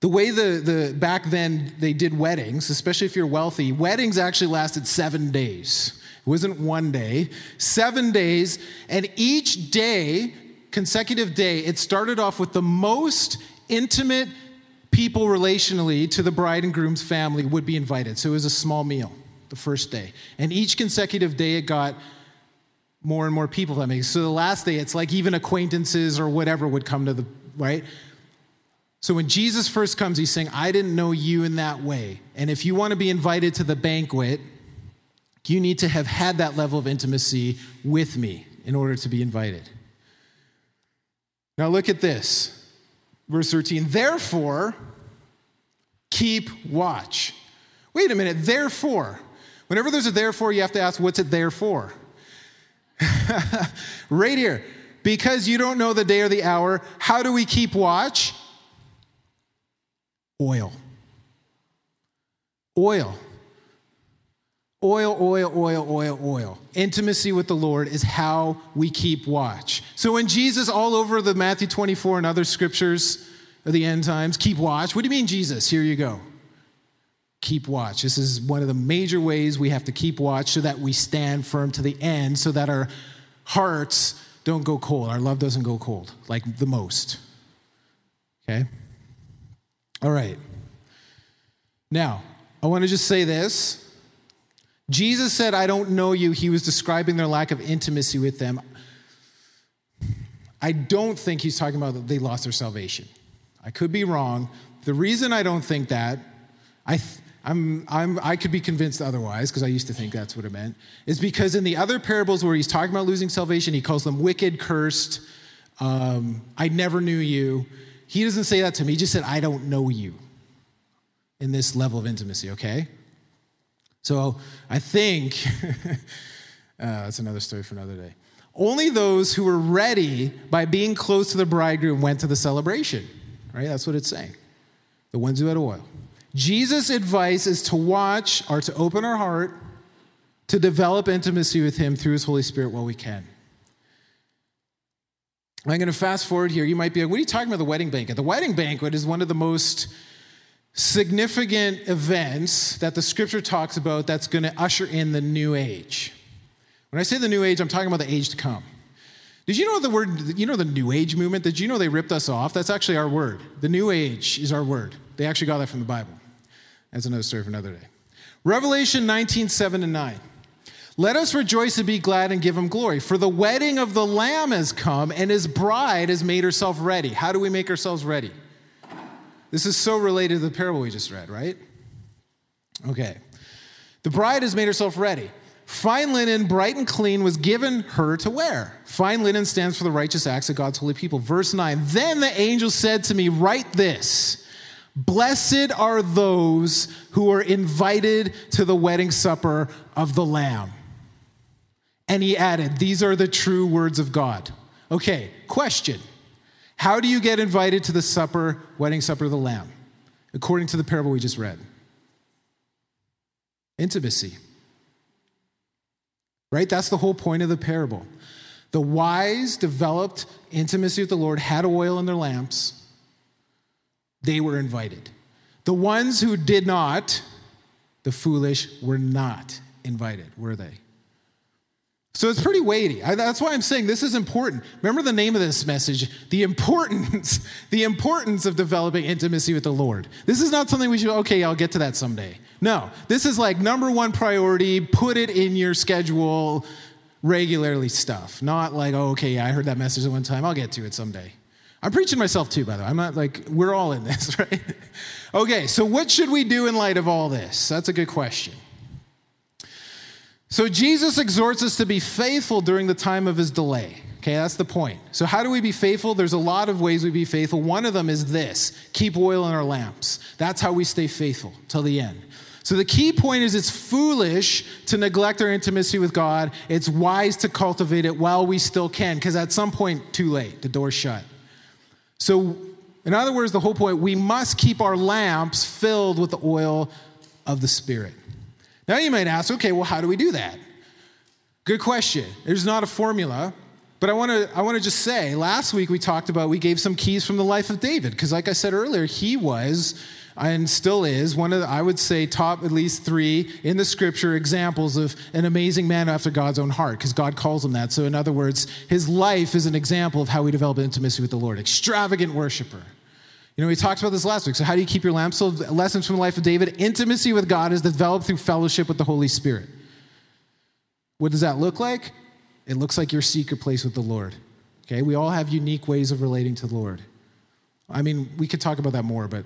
the way the, the back then they did weddings, especially if you're wealthy, weddings actually lasted seven days. It wasn't one day, seven days, and each day, consecutive day, it started off with the most intimate people relationally to the bride and groom's family would be invited. So it was a small meal the first day. And each consecutive day, it got more and more people that makes so the last day it's like even acquaintances or whatever would come to the right? So when jesus first comes he's saying i didn't know you in that way. And if you want to be invited to the banquet you need to have had that level of intimacy with me in order to be invited. Now look at this verse 13 therefore keep watch wait a minute therefore whenever there's a therefore you have to ask what's it there for right here. Because you don't know the day or the hour, how do we keep watch? Oil. Oil. Oil, oil, oil, oil, oil. Intimacy with the Lord is how we keep watch. So when Jesus, all over the Matthew 24 and other scriptures of the end times, keep watch, what do you mean, Jesus? Here you go keep watch. This is one of the major ways we have to keep watch so that we stand firm to the end, so that our hearts don't go cold. Our love doesn't go cold, like the most. Okay? All right. Now, I want to just say this. Jesus said, I don't know you. He was describing their lack of intimacy with them. I don't think he's talking about that they lost their salvation. I could be wrong. The reason I don't think that, I, th- I'm, I'm, I could be convinced otherwise, because I used to think that's what it meant, is because in the other parables where he's talking about losing salvation, he calls them wicked, cursed, um, I never knew you. He doesn't say that to me, he just said, I don't know you in this level of intimacy, okay? So I think, uh, that's another story for another day. Only those who were ready by being close to the bridegroom went to the celebration, right? That's what it's saying. The ones who had oil. Jesus' advice is to watch or to open our heart to develop intimacy with Him through His Holy Spirit while we can. I'm going to fast forward here. You might be like, what are you talking about the wedding banquet? The wedding banquet is one of the most significant events that the scripture talks about that's going to usher in the new age. When I say the new age, I'm talking about the age to come. Did you know the word, you know the new age movement? Did you know they ripped us off? That's actually our word. The new age is our word. They actually got that from the Bible. That's another story for another day. Revelation 19, 7 and 9. Let us rejoice and be glad and give him glory. For the wedding of the Lamb has come, and his bride has made herself ready. How do we make ourselves ready? This is so related to the parable we just read, right? Okay. The bride has made herself ready. Fine linen, bright and clean, was given her to wear. Fine linen stands for the righteous acts of God's holy people. Verse 9 Then the angel said to me, Write this Blessed are those who are invited to the wedding supper of the Lamb. And he added, These are the true words of God. Okay, question. How do you get invited to the supper, wedding supper of the Lamb? According to the parable we just read. Intimacy. Right? That's the whole point of the parable. The wise developed intimacy with the Lord, had oil in their lamps. They were invited. The ones who did not, the foolish, were not invited, were they? So it's pretty weighty. I, that's why I'm saying this is important. Remember the name of this message the importance, the importance of developing intimacy with the Lord. This is not something we should, okay, I'll get to that someday. No, this is like number one priority, put it in your schedule regularly stuff. Not like, oh, okay, yeah, I heard that message at one time, I'll get to it someday. I'm preaching myself too, by the way. I'm not like, we're all in this, right? okay, so what should we do in light of all this? That's a good question. So Jesus exhorts us to be faithful during the time of his delay. Okay, that's the point. So, how do we be faithful? There's a lot of ways we be faithful. One of them is this keep oil in our lamps. That's how we stay faithful till the end. So, the key point is it's foolish to neglect our intimacy with God. It's wise to cultivate it while we still can, because at some point, too late, the door's shut. So, in other words, the whole point we must keep our lamps filled with the oil of the Spirit. Now you might ask, okay, well, how do we do that? Good question. There's not a formula, but I want to I want to just say, last week we talked about we gave some keys from the life of David because like I said earlier, he was and still is one of the, I would say top at least 3 in the scripture examples of an amazing man after God's own heart because God calls him that. So in other words, his life is an example of how we develop intimacy with the Lord. Extravagant worshiper. You know, we talked about this last week. So, how do you keep your lamp filled? Lessons from the life of David. Intimacy with God is developed through fellowship with the Holy Spirit. What does that look like? It looks like your secret place with the Lord. Okay, we all have unique ways of relating to the Lord. I mean, we could talk about that more, but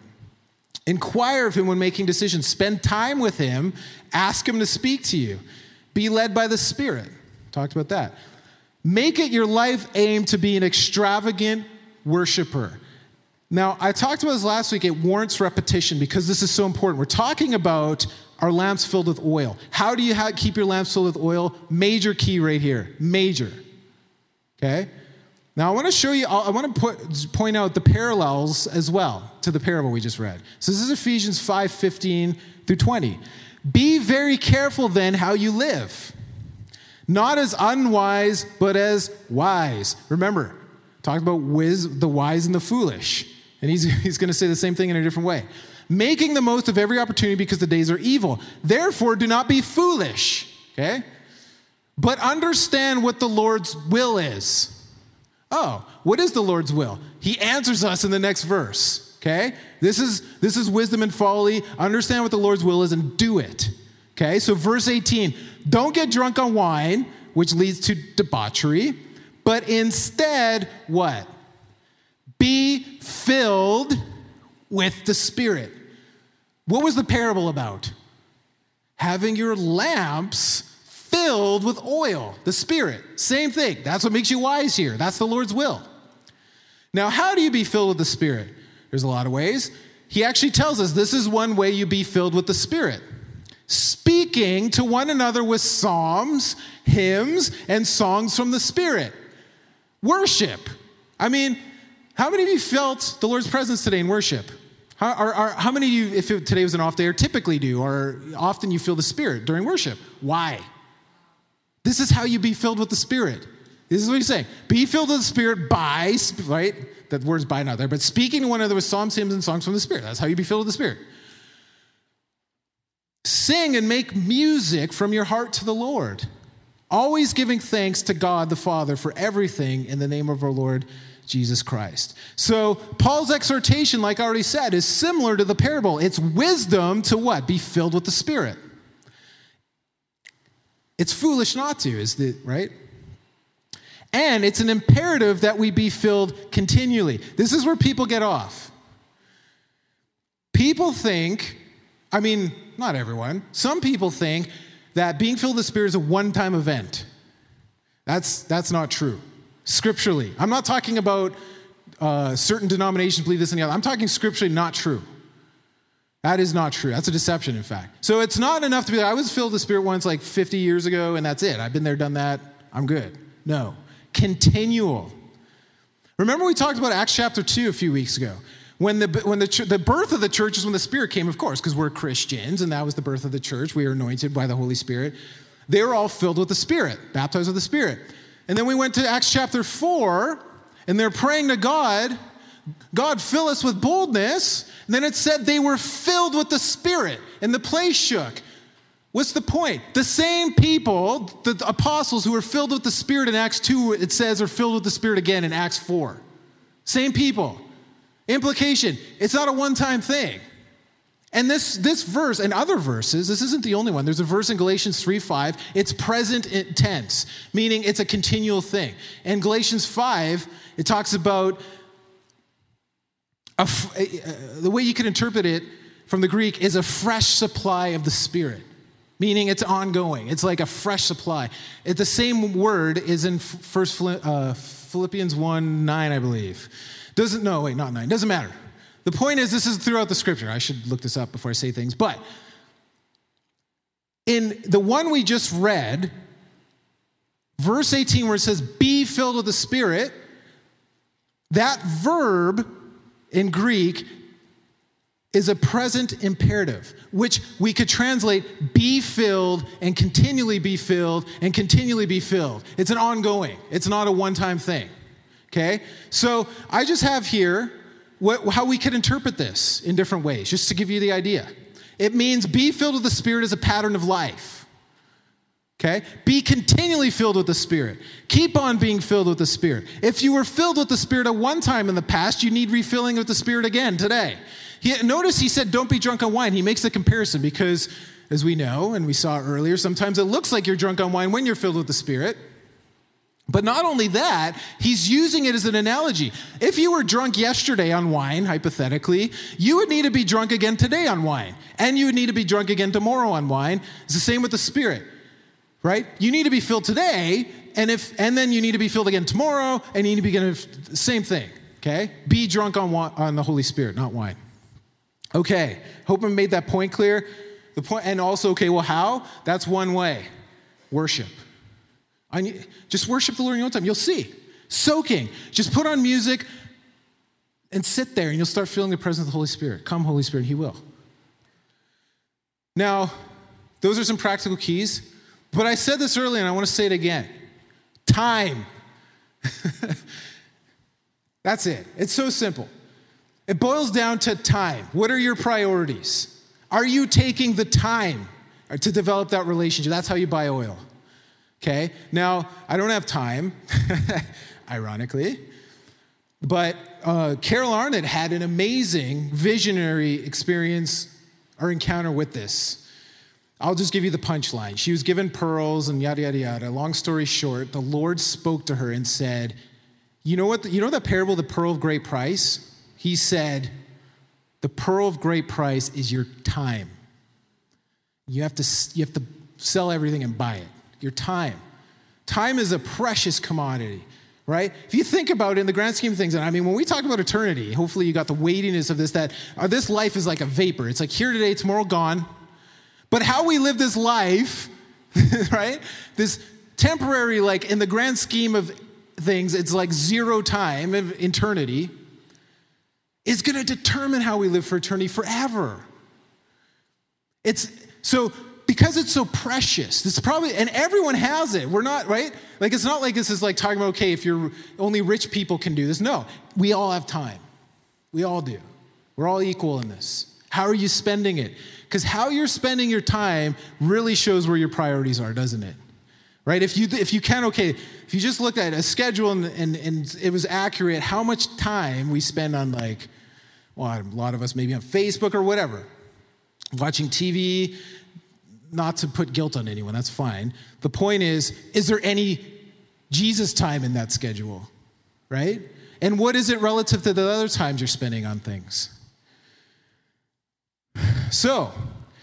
inquire of Him when making decisions. Spend time with Him. Ask Him to speak to you. Be led by the Spirit. Talked about that. Make it your life aim to be an extravagant worshiper. Now, I talked about this last week. It warrants repetition because this is so important. We're talking about our lamps filled with oil. How do you keep your lamps filled with oil? Major key right here. Major. Okay? Now, I want to show you, I want to put, point out the parallels as well to the parable we just read. So, this is Ephesians 5 15 through 20. Be very careful then how you live, not as unwise, but as wise. Remember, talked about wiz, the wise and the foolish. And he's, he's going to say the same thing in a different way. Making the most of every opportunity because the days are evil. Therefore, do not be foolish, okay? But understand what the Lord's will is. Oh, what is the Lord's will? He answers us in the next verse, okay? This is, this is wisdom and folly. Understand what the Lord's will is and do it, okay? So, verse 18 don't get drunk on wine, which leads to debauchery, but instead, what? Be filled with the Spirit. What was the parable about? Having your lamps filled with oil, the Spirit. Same thing. That's what makes you wise here. That's the Lord's will. Now, how do you be filled with the Spirit? There's a lot of ways. He actually tells us this is one way you be filled with the Spirit. Speaking to one another with psalms, hymns, and songs from the Spirit. Worship. I mean, how many of you felt the Lord's presence today in worship? How, are, are, how many of you, if it, today was an off day, or typically do, or often you feel the Spirit during worship? Why? This is how you be filled with the Spirit. This is what he's saying. Be filled with the Spirit by, right? That word's by not there, but speaking to one another with psalms, hymns, and songs from the Spirit. That's how you be filled with the Spirit. Sing and make music from your heart to the Lord, always giving thanks to God the Father for everything in the name of our Lord Jesus Christ. So, Paul's exhortation, like I already said, is similar to the parable. It's wisdom to what? Be filled with the Spirit. It's foolish not to, is the right? And it's an imperative that we be filled continually. This is where people get off. People think, I mean, not everyone, some people think that being filled with the Spirit is a one time event. That's, that's not true scripturally. I'm not talking about uh, certain denominations believe this and the other. I'm talking scripturally not true. That is not true. That's a deception, in fact. So it's not enough to be like, I was filled with the Spirit once like 50 years ago, and that's it. I've been there, done that. I'm good. No. Continual. Remember, we talked about Acts chapter 2 a few weeks ago. When the, when the, the birth of the church is when the Spirit came, of course, because we're Christians, and that was the birth of the church. We are anointed by the Holy Spirit. They were all filled with the Spirit, baptized with the Spirit. And then we went to Acts chapter 4, and they're praying to God, God, fill us with boldness. And then it said they were filled with the Spirit, and the place shook. What's the point? The same people, the apostles who were filled with the Spirit in Acts 2, it says, are filled with the Spirit again in Acts 4. Same people. Implication it's not a one time thing. And this, this verse and other verses, this isn't the only one. There's a verse in Galatians 3 5. It's present tense, meaning it's a continual thing. And Galatians 5, it talks about a, the way you can interpret it from the Greek is a fresh supply of the Spirit, meaning it's ongoing. It's like a fresh supply. It, the same word is in First uh, Philippians 1 9, I believe. Doesn't, no, wait, not 9. Doesn't matter. The point is, this is throughout the scripture. I should look this up before I say things. But in the one we just read, verse 18, where it says, be filled with the Spirit, that verb in Greek is a present imperative, which we could translate be filled and continually be filled and continually be filled. It's an ongoing, it's not a one time thing. Okay? So I just have here what, how we could interpret this in different ways, just to give you the idea. It means be filled with the Spirit as a pattern of life. Okay? Be continually filled with the Spirit. Keep on being filled with the Spirit. If you were filled with the Spirit at one time in the past, you need refilling with the Spirit again today. He, notice he said, don't be drunk on wine. He makes the comparison because, as we know and we saw earlier, sometimes it looks like you're drunk on wine when you're filled with the Spirit. But not only that, he's using it as an analogy. If you were drunk yesterday on wine, hypothetically, you would need to be drunk again today on wine. And you would need to be drunk again tomorrow on wine. It's the same with the Spirit right? You need to be filled today, and if and then you need to be filled again tomorrow, and you need to be getting same thing. Okay, be drunk on on the Holy Spirit, not wine. Okay, hope I made that point clear. The point, and also, okay, well, how? That's one way. Worship. I need, just worship the Lord in your own time. You'll see. Soaking. Just put on music and sit there, and you'll start feeling the presence of the Holy Spirit. Come, Holy Spirit, He will. Now, those are some practical keys. But I said this earlier and I want to say it again time. That's it. It's so simple. It boils down to time. What are your priorities? Are you taking the time to develop that relationship? That's how you buy oil. Okay? Now, I don't have time, ironically, but uh, Carol Arnott had an amazing visionary experience or encounter with this. I'll just give you the punchline. She was given pearls and yada, yada, yada. Long story short, the Lord spoke to her and said, You know what? You know that parable, the pearl of great price? He said, The pearl of great price is your time. You have to, you have to sell everything and buy it. Your time. Time is a precious commodity right? If you think about it in the grand scheme of things, and I mean, when we talk about eternity, hopefully you got the weightiness of this, that uh, this life is like a vapor. It's like here today, tomorrow gone. But how we live this life, right? This temporary, like in the grand scheme of things, it's like zero time of eternity, is going to determine how we live for eternity forever. It's so because it's so precious. It's probably and everyone has it. We're not right. Like it's not like this is like talking about okay if you're only rich people can do this. No, we all have time. We all do. We're all equal in this. How are you spending it? Because how you're spending your time really shows where your priorities are, doesn't it? Right? If you, if you can, okay, if you just looked at a schedule and, and, and it was accurate, how much time we spend on, like, well, a lot of us maybe on Facebook or whatever, watching TV, not to put guilt on anyone, that's fine. The point is, is there any Jesus time in that schedule? Right? And what is it relative to the other times you're spending on things? So,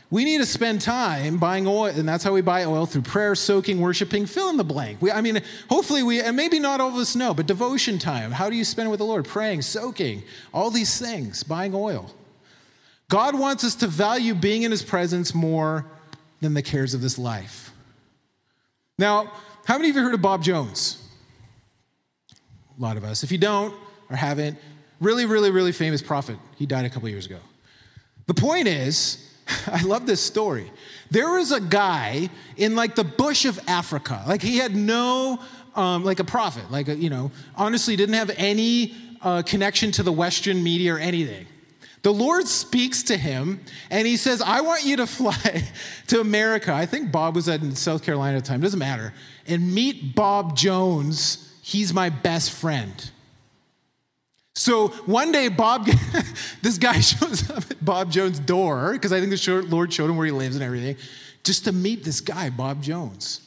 we need to spend time buying oil, and that's how we buy oil through prayer, soaking, worshiping, fill in the blank. We, I mean, hopefully, we, and maybe not all of us know, but devotion time. How do you spend it with the Lord? Praying, soaking, all these things, buying oil. God wants us to value being in His presence more than the cares of this life. Now, how many of you heard of Bob Jones? A lot of us. If you don't or haven't, Really, really, really famous prophet. He died a couple years ago. The point is, I love this story. There was a guy in like the bush of Africa. Like he had no, um, like a prophet, like, a, you know, honestly didn't have any uh, connection to the Western media or anything. The Lord speaks to him and he says, I want you to fly to America. I think Bob was in South Carolina at the time, doesn't matter, and meet Bob Jones. He's my best friend. So one day, Bob, this guy shows up at Bob Jones' door, because I think the Lord showed him where he lives and everything, just to meet this guy, Bob Jones.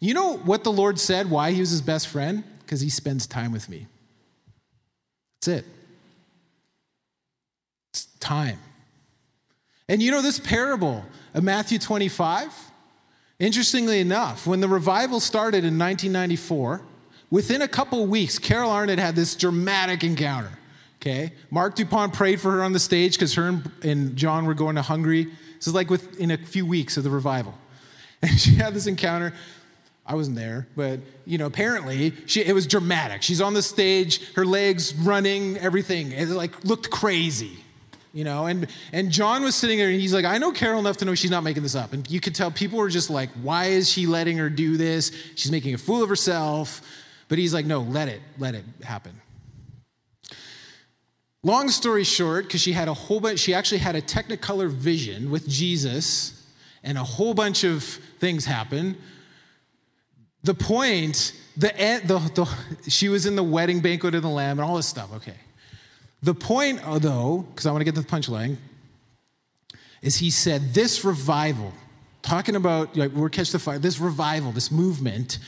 You know what the Lord said, why he was his best friend? Because he spends time with me. That's it. Time. And you know this parable of Matthew 25? Interestingly enough, when the revival started in 1994, within a couple weeks, Carol Arnott had this dramatic encounter. Okay, Marc Dupont prayed for her on the stage because her and, and John were going to Hungary. This is like within a few weeks of the revival, and she had this encounter. I wasn't there, but you know, apparently she, it was dramatic. She's on the stage, her legs running, everything. It like looked crazy, you know. And and John was sitting there, and he's like, "I know Carol enough to know she's not making this up." And you could tell people were just like, "Why is she letting her do this? She's making a fool of herself." But he's like, "No, let it, let it happen." Long story short, because she had a whole bunch, she actually had a technicolor vision with Jesus, and a whole bunch of things happen the point, the, the, the, she was in the wedding banquet of the Lamb and all this stuff. Okay. The point, uh, though, because I want to get to the punchline, is he said this revival, talking about like we're catch the fire, this revival, this movement.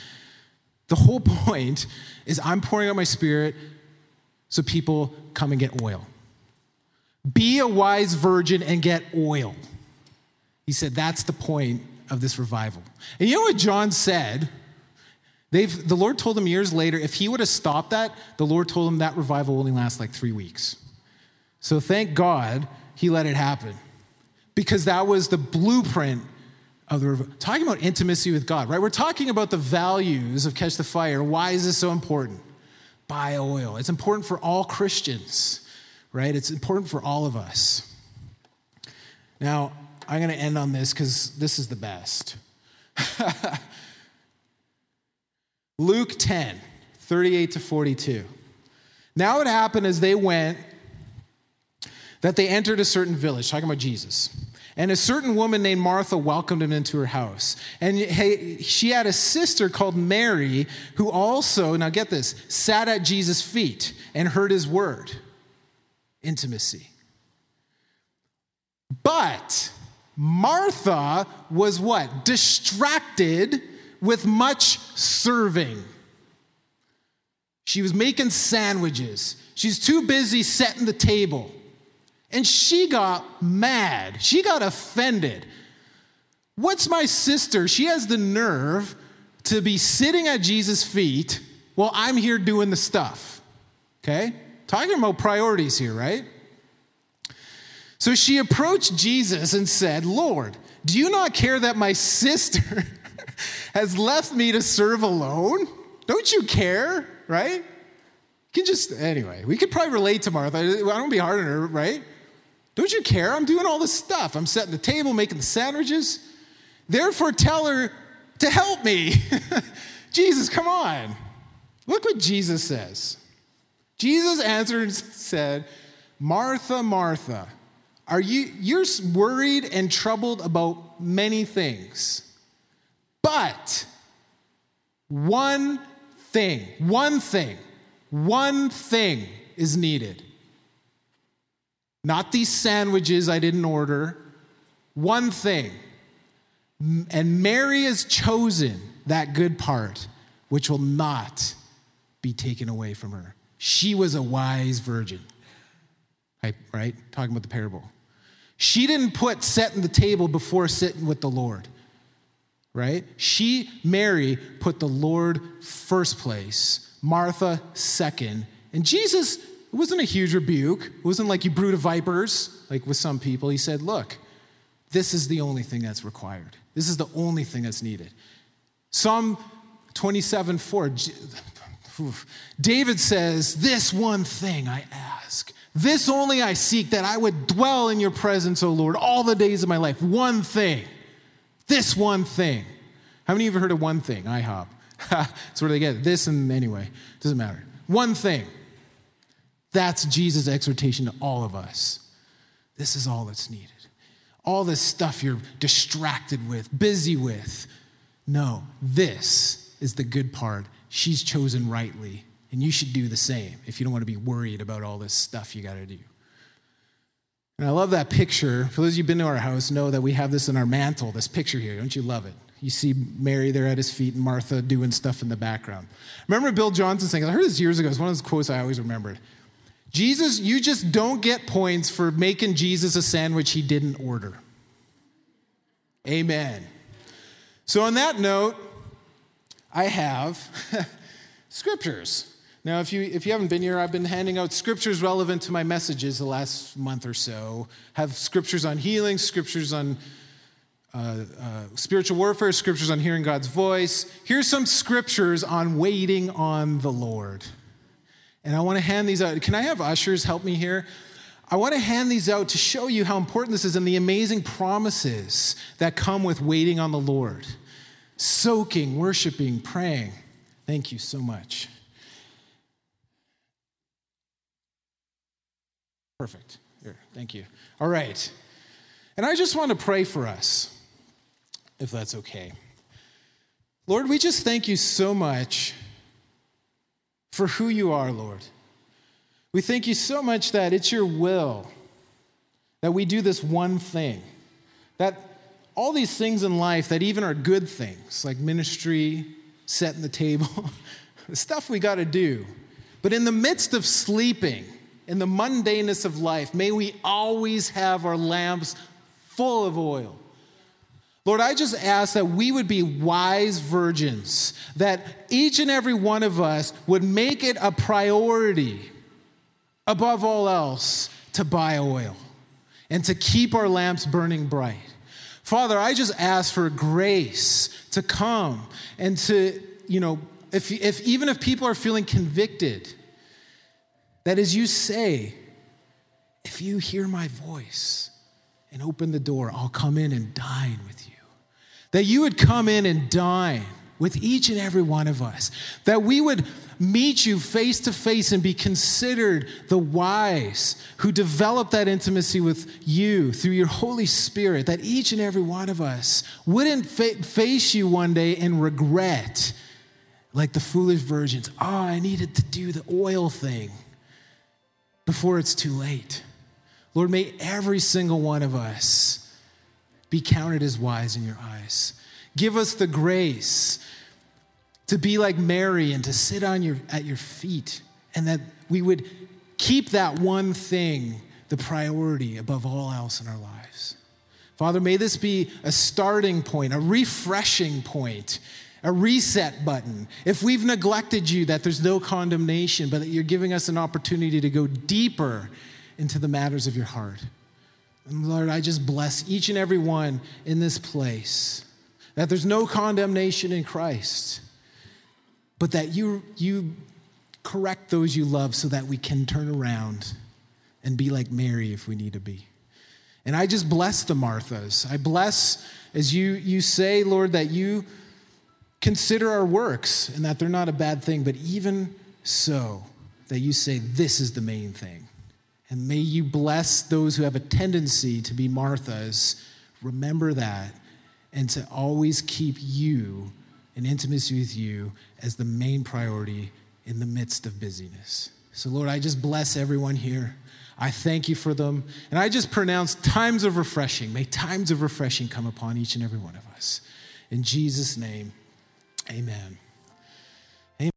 The whole point is I'm pouring out my spirit so people come and get oil. Be a wise virgin and get oil. He said that's the point of this revival. And you know what John said? They've, the Lord told him years later, if he would have stopped that, the Lord told him that revival only lasts like three weeks. So thank God he let it happen because that was the blueprint of the revival. talking about intimacy with God, right? We're talking about the values of Catch the Fire. Why is this so important? Buy oil. It's important for all Christians, right? It's important for all of us. Now, I'm going to end on this because this is the best. Luke 10, 38 to 42. Now it happened as they went that they entered a certain village, talking about Jesus. And a certain woman named Martha welcomed him into her house. And she had a sister called Mary who also, now get this, sat at Jesus' feet and heard his word. Intimacy. But Martha was what? Distracted with much serving. She was making sandwiches. She's too busy setting the table. And she got mad. She got offended. What's my sister? She has the nerve to be sitting at Jesus' feet while I'm here doing the stuff. Okay? Talking about priorities here, right? So she approached Jesus and said, Lord, do you not care that my sister has left me to serve alone. Don't you care, right? You can just, anyway, we could probably relate to Martha. I don't be hard on her, right? Don't you care? I'm doing all this stuff. I'm setting the table, making the sandwiches. Therefore, tell her to help me. Jesus, come on. Look what Jesus says. Jesus answered and said, Martha, Martha, are you you're worried and troubled about many things. But one thing, one thing, one thing is needed. Not these sandwiches I didn't order. One thing. And Mary has chosen that good part, which will not be taken away from her. She was a wise virgin. Right? Talking about the parable. She didn't put setting the table before sitting with the Lord right? She, Mary, put the Lord first place, Martha second. And Jesus, it wasn't a huge rebuke. It wasn't like you brood of vipers, like with some people. He said, Look, this is the only thing that's required. This is the only thing that's needed. Psalm 27 4, David says, This one thing I ask, this only I seek, that I would dwell in your presence, O Lord, all the days of my life. One thing, this one thing. How many of you have heard of one thing? IHOP. That's where they get it. This and anyway, doesn't matter. One thing. That's Jesus' exhortation to all of us. This is all that's needed. All this stuff you're distracted with, busy with. No, this is the good part. She's chosen rightly, and you should do the same if you don't want to be worried about all this stuff you got to do. And I love that picture. For those of you who've been to our house, know that we have this in our mantel, this picture here. Don't you love it? You see Mary there at his feet and Martha doing stuff in the background. Remember Bill Johnson saying, I heard this years ago, it's one of those quotes I always remembered. Jesus, you just don't get points for making Jesus a sandwich he didn't order. Amen. So, on that note, I have scriptures. Now, if you, if you haven't been here, I've been handing out scriptures relevant to my messages the last month or so. Have scriptures on healing, scriptures on uh, uh, spiritual warfare, scriptures on hearing God's voice. Here's some scriptures on waiting on the Lord. And I want to hand these out. Can I have ushers help me here? I want to hand these out to show you how important this is and the amazing promises that come with waiting on the Lord. Soaking, worshiping, praying. Thank you so much. Perfect. Here, thank you. All right. And I just want to pray for us, if that's okay. Lord, we just thank you so much for who you are, Lord. We thank you so much that it's your will that we do this one thing, that all these things in life that even are good things, like ministry, setting the table, the stuff we got to do. But in the midst of sleeping, in the mundaneness of life, may we always have our lamps full of oil. Lord, I just ask that we would be wise virgins, that each and every one of us would make it a priority above all else to buy oil and to keep our lamps burning bright. Father, I just ask for grace to come and to, you know, if, if even if people are feeling convicted, that as you say, if you hear my voice and open the door, I'll come in and dine with you. That you would come in and dine with each and every one of us. That we would meet you face to face and be considered the wise who develop that intimacy with you through your Holy Spirit. That each and every one of us wouldn't fa- face you one day in regret, like the foolish virgins. Oh, I needed to do the oil thing before it's too late. Lord, may every single one of us be counted as wise in your eyes. Give us the grace to be like Mary and to sit on your, at your feet, and that we would keep that one thing the priority above all else in our lives. Father, may this be a starting point, a refreshing point, a reset button. If we've neglected you, that there's no condemnation, but that you're giving us an opportunity to go deeper into the matters of your heart. And Lord, I just bless each and every one in this place that there's no condemnation in Christ but that you, you correct those you love so that we can turn around and be like Mary if we need to be. And I just bless the Marthas. I bless, as you, you say, Lord, that you consider our works and that they're not a bad thing, but even so, that you say this is the main thing. And may you bless those who have a tendency to be Marthas. Remember that and to always keep you in intimacy with you as the main priority in the midst of busyness. So, Lord, I just bless everyone here. I thank you for them. And I just pronounce times of refreshing. May times of refreshing come upon each and every one of us. In Jesus' name, amen.